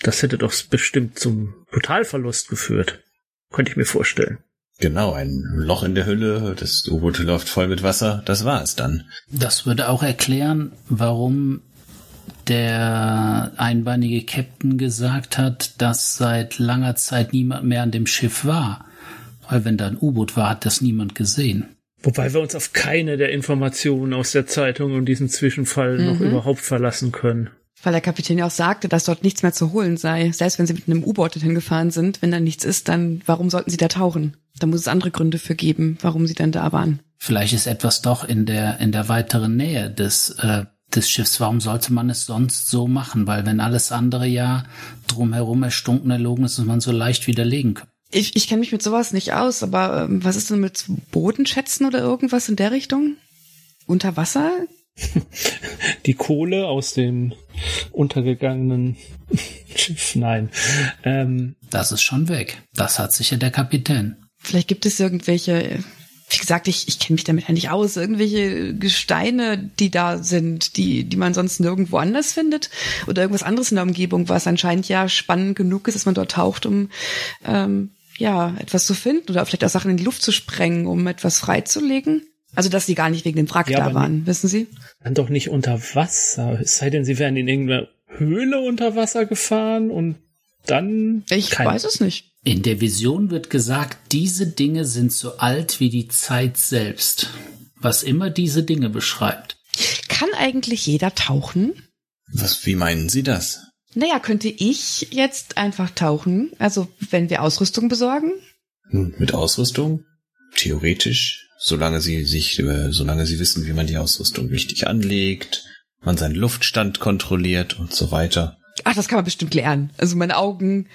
Speaker 5: das hätte doch bestimmt zum Totalverlust geführt. Könnte ich mir vorstellen.
Speaker 2: Genau, ein Loch in der Hülle, das U-Boot läuft voll mit Wasser, das war es dann.
Speaker 3: Das würde auch erklären, warum der einbeinige Captain gesagt hat, dass seit langer Zeit niemand mehr an dem Schiff war. Weil wenn da ein U-Boot war, hat das niemand gesehen.
Speaker 5: Wobei wir uns auf keine der Informationen aus der Zeitung und diesen Zwischenfall mhm. noch überhaupt verlassen können.
Speaker 4: Weil der Kapitän ja auch sagte, dass dort nichts mehr zu holen sei. Selbst wenn sie mit einem U-Boot dorthin gefahren sind, wenn da nichts ist, dann warum sollten sie da tauchen? Da muss es andere Gründe für geben, warum sie dann da waren.
Speaker 3: Vielleicht ist etwas doch in der in der weiteren Nähe des äh, des Schiffs. Warum sollte man es sonst so machen? Weil wenn alles andere ja drumherum erstunken erlogen ist, muss man so leicht widerlegen können.
Speaker 4: Ich, ich kenne mich mit sowas nicht aus, aber ähm, was ist denn mit Bodenschätzen oder irgendwas in der Richtung? Unter Wasser?
Speaker 5: Die Kohle aus dem untergegangenen Schiff, nein.
Speaker 3: Ähm, das ist schon weg. Das hat sicher der Kapitän.
Speaker 4: Vielleicht gibt es irgendwelche wie gesagt, ich, ich kenne mich damit ja nicht aus, irgendwelche Gesteine, die da sind, die, die man sonst nirgendwo anders findet oder irgendwas anderes in der Umgebung, was anscheinend ja spannend genug ist, dass man dort taucht, um ähm, ja etwas zu finden oder vielleicht auch Sachen in die Luft zu sprengen, um etwas freizulegen. Also, dass sie gar nicht wegen dem Wrack ja, da waren, nicht, wissen Sie?
Speaker 5: Dann doch nicht unter Wasser. Es sei denn, sie wären in irgendeiner Höhle unter Wasser gefahren und dann.
Speaker 4: Ich weiß es nicht.
Speaker 3: In der Vision wird gesagt, diese Dinge sind so alt wie die Zeit selbst, was immer diese Dinge beschreibt.
Speaker 4: Kann eigentlich jeder tauchen?
Speaker 2: Was, wie meinen Sie das?
Speaker 4: Naja, könnte ich jetzt einfach tauchen? Also, wenn wir Ausrüstung besorgen?
Speaker 2: Hm, mit Ausrüstung? Theoretisch, solange Sie sich, äh, solange Sie wissen, wie man die Ausrüstung richtig anlegt, man seinen Luftstand kontrolliert und so weiter.
Speaker 4: Ach, das kann man bestimmt lernen. Also meine Augen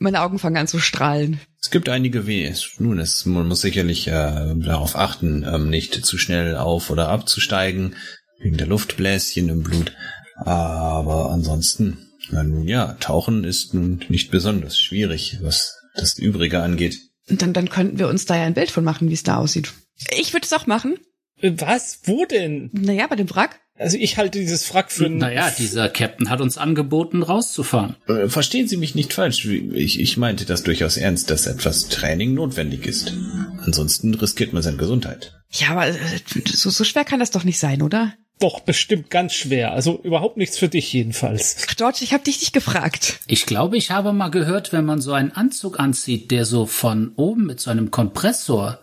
Speaker 4: meine Augen fangen an zu strahlen.
Speaker 2: Es gibt einige Ws. Nun, es, man muss sicherlich äh, darauf achten, ähm, nicht zu schnell auf oder abzusteigen, wegen der Luftbläschen im Blut. Aber ansonsten, na nun ja, Tauchen ist nun nicht besonders schwierig, was das Übrige angeht.
Speaker 4: Dann, dann könnten wir uns da ja ein Bild von machen, wie es da aussieht. Ich würde es auch machen.
Speaker 5: Was? Wo denn?
Speaker 4: Naja, bei dem Wrack.
Speaker 5: Also ich halte dieses Wrack für...
Speaker 3: Naja, dieser Captain hat uns angeboten, rauszufahren.
Speaker 2: Äh, verstehen Sie mich nicht falsch. Ich, ich meinte das durchaus ernst, dass etwas Training notwendig ist. Ansonsten riskiert man seine Gesundheit.
Speaker 4: Ja, aber äh, so, so schwer kann das doch nicht sein, oder?
Speaker 5: Doch, bestimmt ganz schwer. Also überhaupt nichts für dich jedenfalls.
Speaker 4: Ach, George, ich habe dich nicht gefragt.
Speaker 3: Ich glaube, ich habe mal gehört, wenn man so einen Anzug anzieht, der so von oben mit so einem Kompressor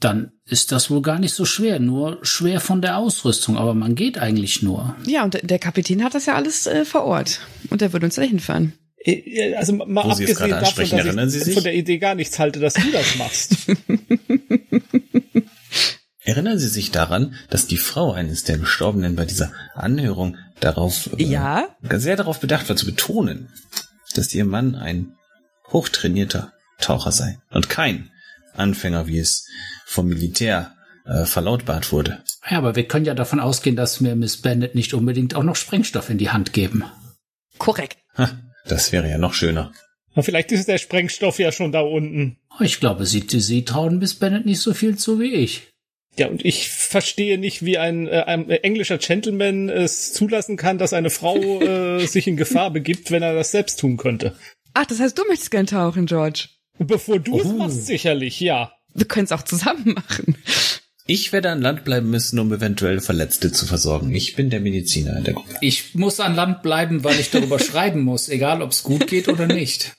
Speaker 3: dann ist das wohl gar nicht so schwer, nur schwer von der Ausrüstung, aber man geht eigentlich nur.
Speaker 4: Ja, und der Kapitän hat das ja alles äh, vor Ort und der wird uns da hinfahren.
Speaker 5: Äh, also mal Wo abgesehen davon, dass ich von der Idee gar nichts halte, dass du das machst.
Speaker 2: Erinnern Sie sich daran, dass die Frau eines der Gestorbenen bei dieser Anhörung darauf
Speaker 4: äh, ja?
Speaker 2: äh, sehr darauf bedacht war zu betonen, dass ihr Mann ein hochtrainierter Taucher sei und kein Anfänger, wie es vom Militär äh, verlautbart wurde.
Speaker 3: Ja, aber wir können ja davon ausgehen, dass mir Miss Bennett nicht unbedingt auch noch Sprengstoff in die Hand geben.
Speaker 4: Korrekt.
Speaker 2: Ha, das wäre ja noch schöner.
Speaker 5: Na, vielleicht ist der Sprengstoff ja schon da unten.
Speaker 3: Ich glaube, sie, sie trauen Miss Bennett nicht so viel zu wie ich.
Speaker 5: Ja, und ich verstehe nicht, wie ein, äh, ein englischer Gentleman es zulassen kann, dass eine Frau äh, sich in Gefahr begibt, wenn er das selbst tun könnte.
Speaker 4: Ach, das heißt, du möchtest gern tauchen, George.
Speaker 5: Bevor du oh. es machst, sicherlich, ja.
Speaker 4: Wir können es auch zusammen machen.
Speaker 2: Ich werde an Land bleiben müssen, um eventuell Verletzte zu versorgen. Ich bin der Mediziner in der Gruppe.
Speaker 3: Ich muss an Land bleiben, weil ich darüber schreiben muss, egal ob es gut geht oder nicht.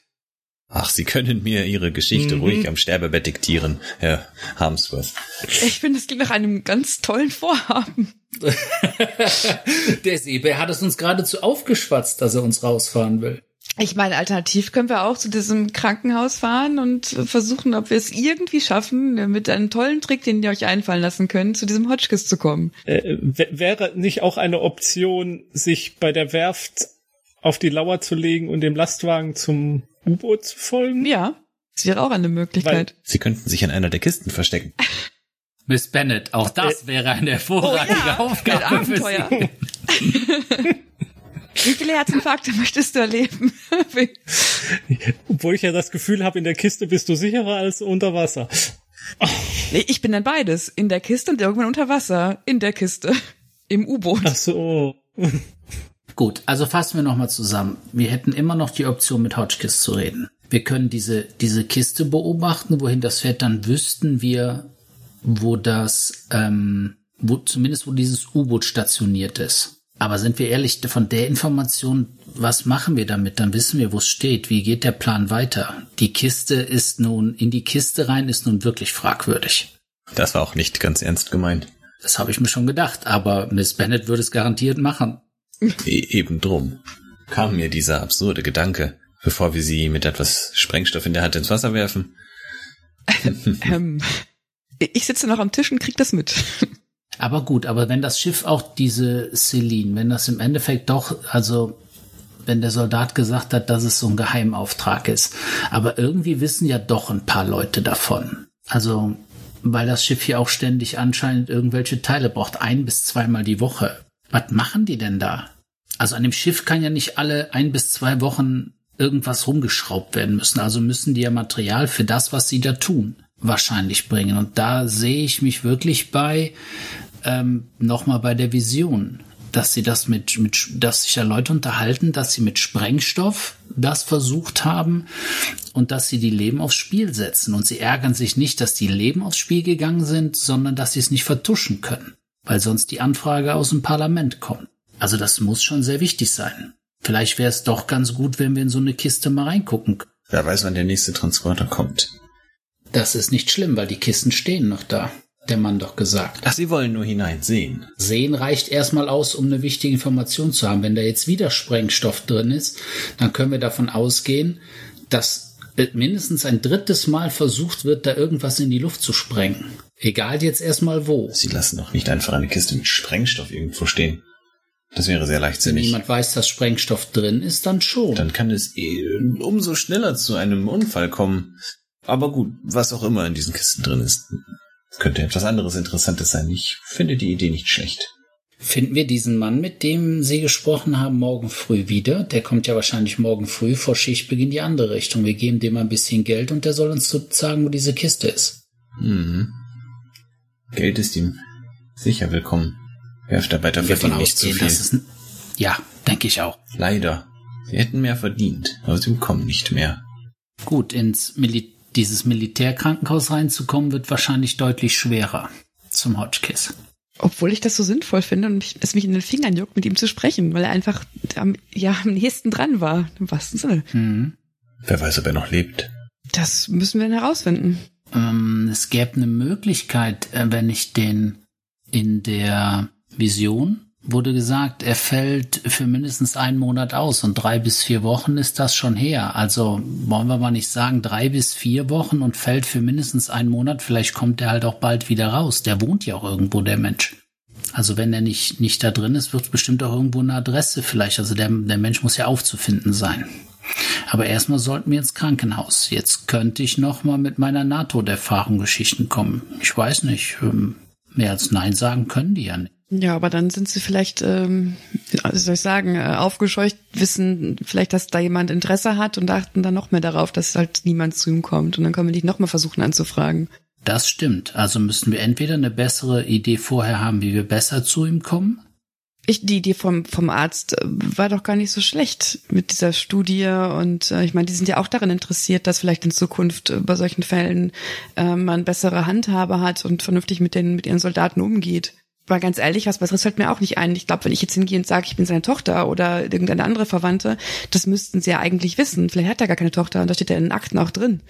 Speaker 2: Ach, Sie können mir Ihre Geschichte mhm. ruhig am Sterbebett diktieren, Herr Harmsworth.
Speaker 4: Ich finde, es klingt nach einem ganz tollen Vorhaben.
Speaker 3: der Seebär hat es uns geradezu aufgeschwatzt, dass er uns rausfahren will.
Speaker 4: Ich meine, alternativ können wir auch zu diesem Krankenhaus fahren und versuchen, ob wir es irgendwie schaffen, mit einem tollen Trick, den ihr euch einfallen lassen könnt, zu diesem Hotchkiss zu kommen.
Speaker 5: Äh, wäre nicht auch eine Option, sich bei der Werft auf die Lauer zu legen und dem Lastwagen zum U-Boot zu folgen?
Speaker 4: Ja, das wäre auch eine Möglichkeit.
Speaker 2: Weil Sie könnten sich an einer der Kisten verstecken.
Speaker 3: Miss Bennett, auch das äh, wäre eine hervorragende oh ja, Aufgabe für Sie.
Speaker 4: Wie viele Herzinfarkte möchtest du erleben?
Speaker 5: Obwohl ich ja das Gefühl habe, in der Kiste bist du sicherer als unter Wasser.
Speaker 4: Nee, ich bin dann beides. In der Kiste und irgendwann unter Wasser. In der Kiste. Im U-Boot.
Speaker 5: Ach so.
Speaker 3: Gut, also fassen wir nochmal zusammen. Wir hätten immer noch die Option, mit Hotchkiss zu reden. Wir können diese, diese Kiste beobachten, wohin das fährt, dann wüssten wir, wo das, ähm, wo, zumindest wo dieses U-Boot stationiert ist. Aber sind wir ehrlich, von der Information, was machen wir damit? Dann wissen wir, wo es steht. Wie geht der Plan weiter? Die Kiste ist nun, in die Kiste rein ist nun wirklich fragwürdig.
Speaker 2: Das war auch nicht ganz ernst gemeint.
Speaker 3: Das habe ich mir schon gedacht, aber Miss Bennett würde es garantiert machen.
Speaker 2: E eben drum kam mir dieser absurde Gedanke, bevor wir sie mit etwas Sprengstoff in der Hand ins Wasser werfen.
Speaker 4: ähm, ich sitze noch am Tisch und krieg das mit.
Speaker 3: Aber gut, aber wenn das Schiff auch diese Celine, wenn das im Endeffekt doch, also wenn der Soldat gesagt hat, dass es so ein Geheimauftrag ist, aber irgendwie wissen ja doch ein paar Leute davon. Also, weil das Schiff hier auch ständig anscheinend irgendwelche Teile braucht, ein bis zweimal die Woche. Was machen die denn da? Also an dem Schiff kann ja nicht alle ein bis zwei Wochen irgendwas rumgeschraubt werden müssen. Also müssen die ja Material für das, was sie da tun, wahrscheinlich bringen. Und da sehe ich mich wirklich bei, ähm, nochmal bei der Vision, dass sie das mit, mit, dass sich da Leute unterhalten, dass sie mit Sprengstoff das versucht haben und dass sie die Leben aufs Spiel setzen. Und sie ärgern sich nicht, dass die Leben aufs Spiel gegangen sind, sondern dass sie es nicht vertuschen können, weil sonst die Anfrage aus dem Parlament kommt. Also das muss schon sehr wichtig sein. Vielleicht wäre es doch ganz gut, wenn wir in so eine Kiste mal reingucken.
Speaker 2: Wer weiß, wann der nächste Transporter kommt.
Speaker 3: Das ist nicht schlimm, weil die Kisten stehen noch da der Mann doch gesagt.
Speaker 2: Ach, Sie wollen nur hineinsehen.
Speaker 3: Sehen reicht erstmal aus, um eine wichtige Information zu haben. Wenn da jetzt wieder Sprengstoff drin ist, dann können wir davon ausgehen, dass mindestens ein drittes Mal versucht wird, da irgendwas in die Luft zu sprengen. Egal jetzt erstmal wo.
Speaker 2: Sie lassen doch nicht einfach eine Kiste mit Sprengstoff irgendwo stehen. Das wäre sehr leichtsinnig.
Speaker 3: Wenn jemand weiß, dass Sprengstoff drin ist, dann schon.
Speaker 2: Dann kann es eh umso schneller zu einem Unfall kommen. Aber gut, was auch immer in diesen Kisten drin ist. Könnte etwas anderes Interessantes sein. Ich finde die Idee nicht schlecht.
Speaker 3: Finden wir diesen Mann, mit dem Sie gesprochen haben, morgen früh wieder? Der kommt ja wahrscheinlich morgen früh vor Schichtbeginn die andere Richtung. Wir geben dem ein bisschen Geld und der soll uns sagen, wo diese Kiste ist.
Speaker 2: Mhm. Geld ist ihm sicher willkommen. Werftarbeiter verdienen nicht zu viel. Ist,
Speaker 3: ja, denke ich auch.
Speaker 2: Leider. Sie hätten mehr verdient, aber sie bekommen nicht mehr.
Speaker 3: Gut, ins Militär dieses Militärkrankenhaus reinzukommen, wird wahrscheinlich deutlich schwerer zum Hotchkiss.
Speaker 4: Obwohl ich das so sinnvoll finde und mich, es mich in den Fingern juckt, mit ihm zu sprechen, weil er einfach am, ja, am nächsten dran war, im wahrsten Sinne. Mhm.
Speaker 2: Wer weiß, ob er noch lebt.
Speaker 4: Das müssen wir dann herausfinden.
Speaker 3: Ähm, es gäbe eine Möglichkeit, äh, wenn ich den in der Vision wurde gesagt, er fällt für mindestens einen Monat aus und drei bis vier Wochen ist das schon her. Also wollen wir mal nicht sagen drei bis vier Wochen und fällt für mindestens einen Monat. Vielleicht kommt er halt auch bald wieder raus. Der wohnt ja auch irgendwo, der Mensch. Also wenn er nicht, nicht da drin ist, wird es bestimmt auch irgendwo eine Adresse vielleicht. Also der, der Mensch muss ja aufzufinden sein. Aber erstmal sollten wir ins Krankenhaus. Jetzt könnte ich noch mal mit meiner NATO-Erfahrung Geschichten kommen. Ich weiß nicht. Ähm, mehr als Nein sagen können die ja nicht.
Speaker 4: Ja, aber dann sind sie vielleicht, ähm, wie soll ich sagen, äh, aufgescheucht, wissen vielleicht, dass da jemand Interesse hat und achten dann noch mehr darauf, dass halt niemand zu ihm kommt. Und dann können wir dich noch mal versuchen anzufragen.
Speaker 3: Das stimmt. Also müssten wir entweder eine bessere Idee vorher haben, wie wir besser zu ihm kommen.
Speaker 4: Ich, die Idee vom, vom Arzt äh, war doch gar nicht so schlecht mit dieser Studie. Und äh, ich meine, die sind ja auch daran interessiert, dass vielleicht in Zukunft äh, bei solchen Fällen äh, man bessere Handhabe hat und vernünftig mit den, mit ihren Soldaten umgeht mal ganz ehrlich, was Besseres fällt mir auch nicht ein. Ich glaube, wenn ich jetzt hingehe und sage, ich bin seine Tochter oder irgendeine andere Verwandte, das müssten sie ja eigentlich wissen. Vielleicht hat er gar keine Tochter und da steht er in den Akten auch drin.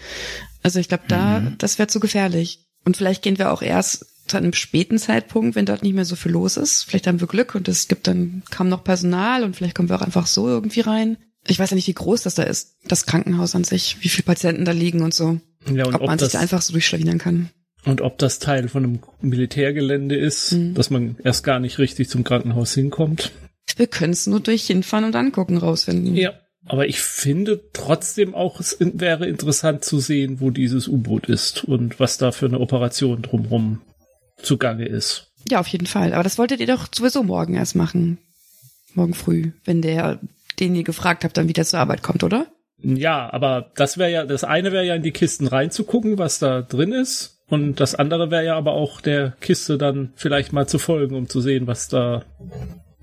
Speaker 4: Also ich glaube, da, mhm. das wäre zu gefährlich. Und vielleicht gehen wir auch erst zu einem späten Zeitpunkt, wenn dort nicht mehr so viel los ist. Vielleicht haben wir Glück und es gibt dann kaum noch Personal und vielleicht kommen wir auch einfach so irgendwie rein. Ich weiß ja nicht, wie groß das da ist, das Krankenhaus an sich, wie viele Patienten da liegen und so. Ja, und ob, ob man sich da einfach so durchschlawinern kann.
Speaker 5: Und ob das Teil von einem Militärgelände ist, mhm. dass man erst gar nicht richtig zum Krankenhaus hinkommt.
Speaker 4: Wir können es nur durch hinfahren und angucken rausfinden.
Speaker 5: Ja, aber ich finde trotzdem auch, es wäre interessant zu sehen, wo dieses U-Boot ist und was da für eine Operation drumherum zugange ist.
Speaker 4: Ja, auf jeden Fall. Aber das wolltet ihr doch sowieso morgen erst machen. Morgen früh, wenn der, den ihr gefragt habt, dann wieder zur Arbeit kommt, oder?
Speaker 5: Ja, aber das wäre ja, das eine wäre ja in die Kisten reinzugucken, was da drin ist. Und das andere wäre ja aber auch der Kiste dann vielleicht mal zu folgen, um zu sehen, was da,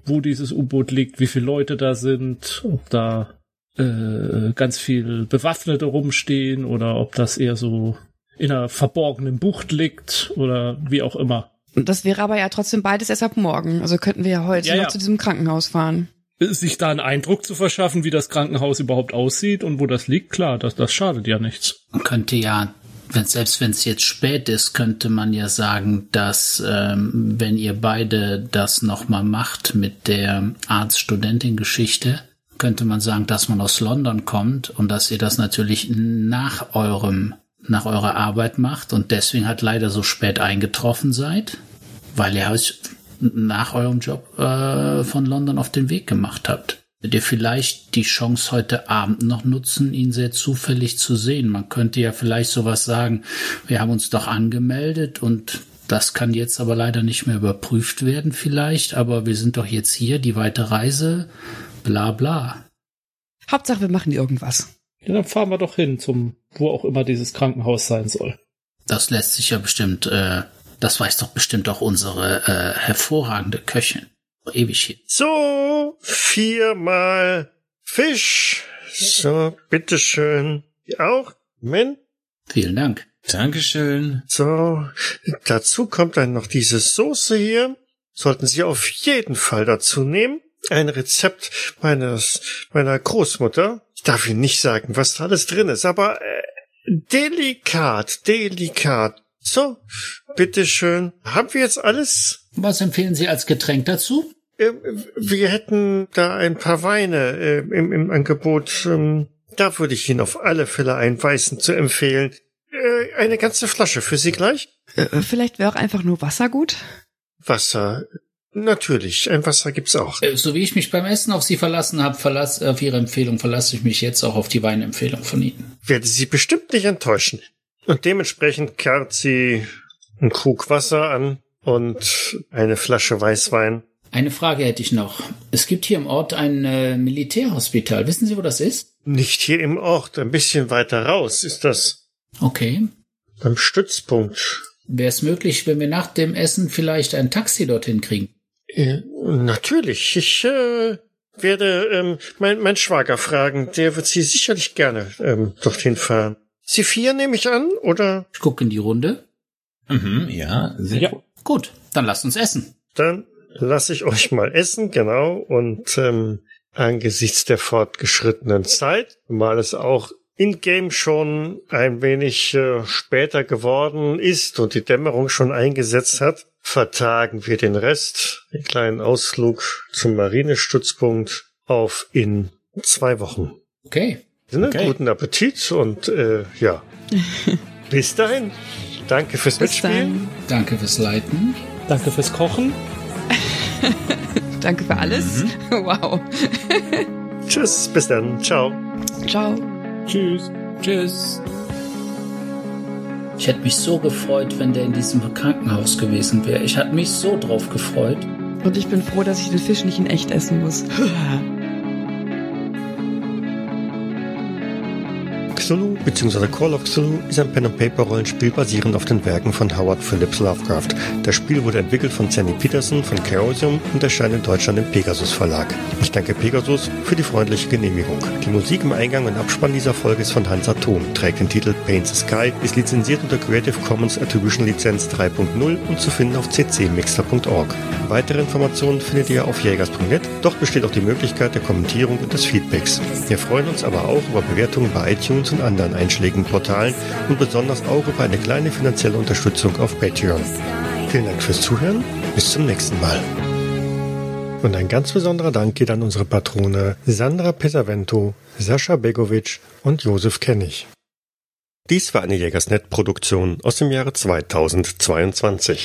Speaker 5: wo dieses U-Boot liegt, wie viele Leute da sind, ob da äh, ganz viel Bewaffnete rumstehen oder ob das eher so in einer verborgenen Bucht liegt oder wie auch immer.
Speaker 4: Das wäre aber ja trotzdem beides erst ab morgen. Also könnten wir ja heute
Speaker 5: Ja,
Speaker 4: noch
Speaker 5: ja.
Speaker 4: zu diesem Krankenhaus fahren.
Speaker 5: Sich da einen Eindruck zu verschaffen, wie das Krankenhaus überhaupt aussieht und wo das liegt, klar, das, das schadet ja nichts.
Speaker 3: Man könnte ja, wenn, selbst wenn es jetzt spät ist, könnte man ja sagen, dass ähm, wenn ihr beide das nochmal macht mit der Arzt-Studentin-Geschichte, könnte man sagen, dass man aus London kommt und dass ihr das natürlich nach eurem, nach eurer Arbeit macht und deswegen halt leider so spät eingetroffen seid, weil ihr euch nach eurem Job äh, von London auf den Weg gemacht habt. Ihr vielleicht die Chance heute Abend noch nutzen, ihn sehr zufällig zu sehen? Man könnte ja vielleicht sowas sagen, wir haben uns doch angemeldet und das kann jetzt aber leider nicht mehr überprüft werden vielleicht, aber wir sind doch jetzt hier, die weite Reise, bla bla.
Speaker 4: Hauptsache, wir machen irgendwas.
Speaker 5: Ja, dann fahren wir doch hin zum, wo auch immer dieses Krankenhaus sein soll.
Speaker 3: Das lässt sich ja bestimmt, äh, das weiß doch bestimmt auch unsere äh, hervorragende Köchin. Ewig hier.
Speaker 1: So, viermal Fisch. So, bitteschön. Auch? Moment.
Speaker 3: Vielen Dank.
Speaker 2: Dankeschön.
Speaker 1: So, dazu kommt dann noch diese Soße hier. Sollten Sie auf jeden Fall dazu nehmen. Ein Rezept meines, meiner Großmutter. Ich darf Ihnen nicht sagen, was da alles drin ist, aber äh, delikat, delikat. So, bitteschön. Haben wir jetzt alles?
Speaker 3: Was empfehlen Sie als Getränk dazu?
Speaker 1: Ähm, Wir hätten da ein paar Weine äh, im, im Angebot. Ähm, da würde ich Ihnen auf alle Fälle einen weißen zu empfehlen. Äh, eine ganze Flasche für Sie gleich?
Speaker 4: Äh, vielleicht wäre auch einfach nur Wasser gut.
Speaker 1: Wasser. Natürlich, ein Wasser gibt's auch.
Speaker 3: Äh, So wie ich mich beim Essen auf Sie verlassen habe, verlass, auf Ihre Empfehlung verlasse ich mich jetzt auch auf die Weinempfehlung von Ihnen.
Speaker 1: Werde Sie bestimmt nicht enttäuschen. Und dementsprechend karrt sie einen Krug Wasser an und eine Flasche Weißwein.
Speaker 3: Eine Frage hätte ich noch. Es gibt hier im Ort ein äh, Militärhospital. Wissen Sie, wo das ist?
Speaker 1: Nicht hier im Ort, ein bisschen weiter raus ist das.
Speaker 3: Okay.
Speaker 1: Beim Stützpunkt.
Speaker 3: Wäre es möglich, wenn wir nach dem Essen vielleicht ein Taxi dorthin kriegen?
Speaker 1: Äh, natürlich. Ich äh, werde ähm, mein, mein Schwager fragen. Der wird Sie sicherlich gerne ähm, dorthin fahren. Sie vier nehme ich an, oder?
Speaker 3: Ich gucke in die Runde.
Speaker 2: Mhm, ja, sehr
Speaker 5: Ja.
Speaker 2: gut.
Speaker 3: Gut, dann lasst uns essen.
Speaker 1: Dann lasse ich euch mal essen, genau. Und ähm, angesichts der fortgeschrittenen Zeit, mal es auch in-game schon ein wenig äh, später geworden ist und die Dämmerung schon eingesetzt hat, vertagen wir den Rest, den kleinen Ausflug zum Marinestützpunkt, auf in zwei Wochen.
Speaker 3: Okay.
Speaker 1: Ne?
Speaker 2: Okay.
Speaker 1: Guten Appetit und äh, ja. Bis dahin. Danke fürs
Speaker 4: Bis
Speaker 1: Mitspielen.
Speaker 4: dann.
Speaker 3: Danke fürs Leiten.
Speaker 5: Danke fürs Kochen.
Speaker 4: Danke für alles. Wow.
Speaker 1: Tschüss, bis dann. Ciao.
Speaker 4: Ciao.
Speaker 5: Tschüss.
Speaker 2: Tschüss.
Speaker 3: Ich hätte mich so gefreut, wenn der in diesem Krankenhaus gewesen wäre. Ich hatte mich so drauf gefreut.
Speaker 4: Und ich bin froh, dass ich den Fisch nicht in echt essen muss.
Speaker 1: Cthulhu bzw. Call of Cthulhu ist ein Pen-and-Paper-Rollenspiel basierend auf den Werken von Howard Phillips Lovecraft. Das Spiel wurde entwickelt von Sandy Peterson von Chaosium und erscheint in Deutschland im Pegasus Verlag. Ich danke Pegasus für die freundliche Genehmigung. Die Musik im Eingang und Abspann dieser Folge ist von Hans Atom, trägt den Titel Paint the Sky, ist lizenziert unter Creative Commons Attribution Lizenz 3.0 und zu finden auf ccmixter.org. Weitere Informationen findet ihr auf jägers.net, doch besteht auch die Möglichkeit der Kommentierung und des Feedbacks. Wir freuen uns aber auch über Bewertungen bei iTunes und anderen einschlägigen und besonders auch über eine kleine finanzielle Unterstützung auf Patreon. Vielen Dank fürs Zuhören, bis zum nächsten Mal. Und ein ganz besonderer Dank geht an unsere Patrone Sandra Pesavento, Sascha Begovic und Josef Kennig. Dies war eine Jägersnet-Produktion aus dem Jahre 2022.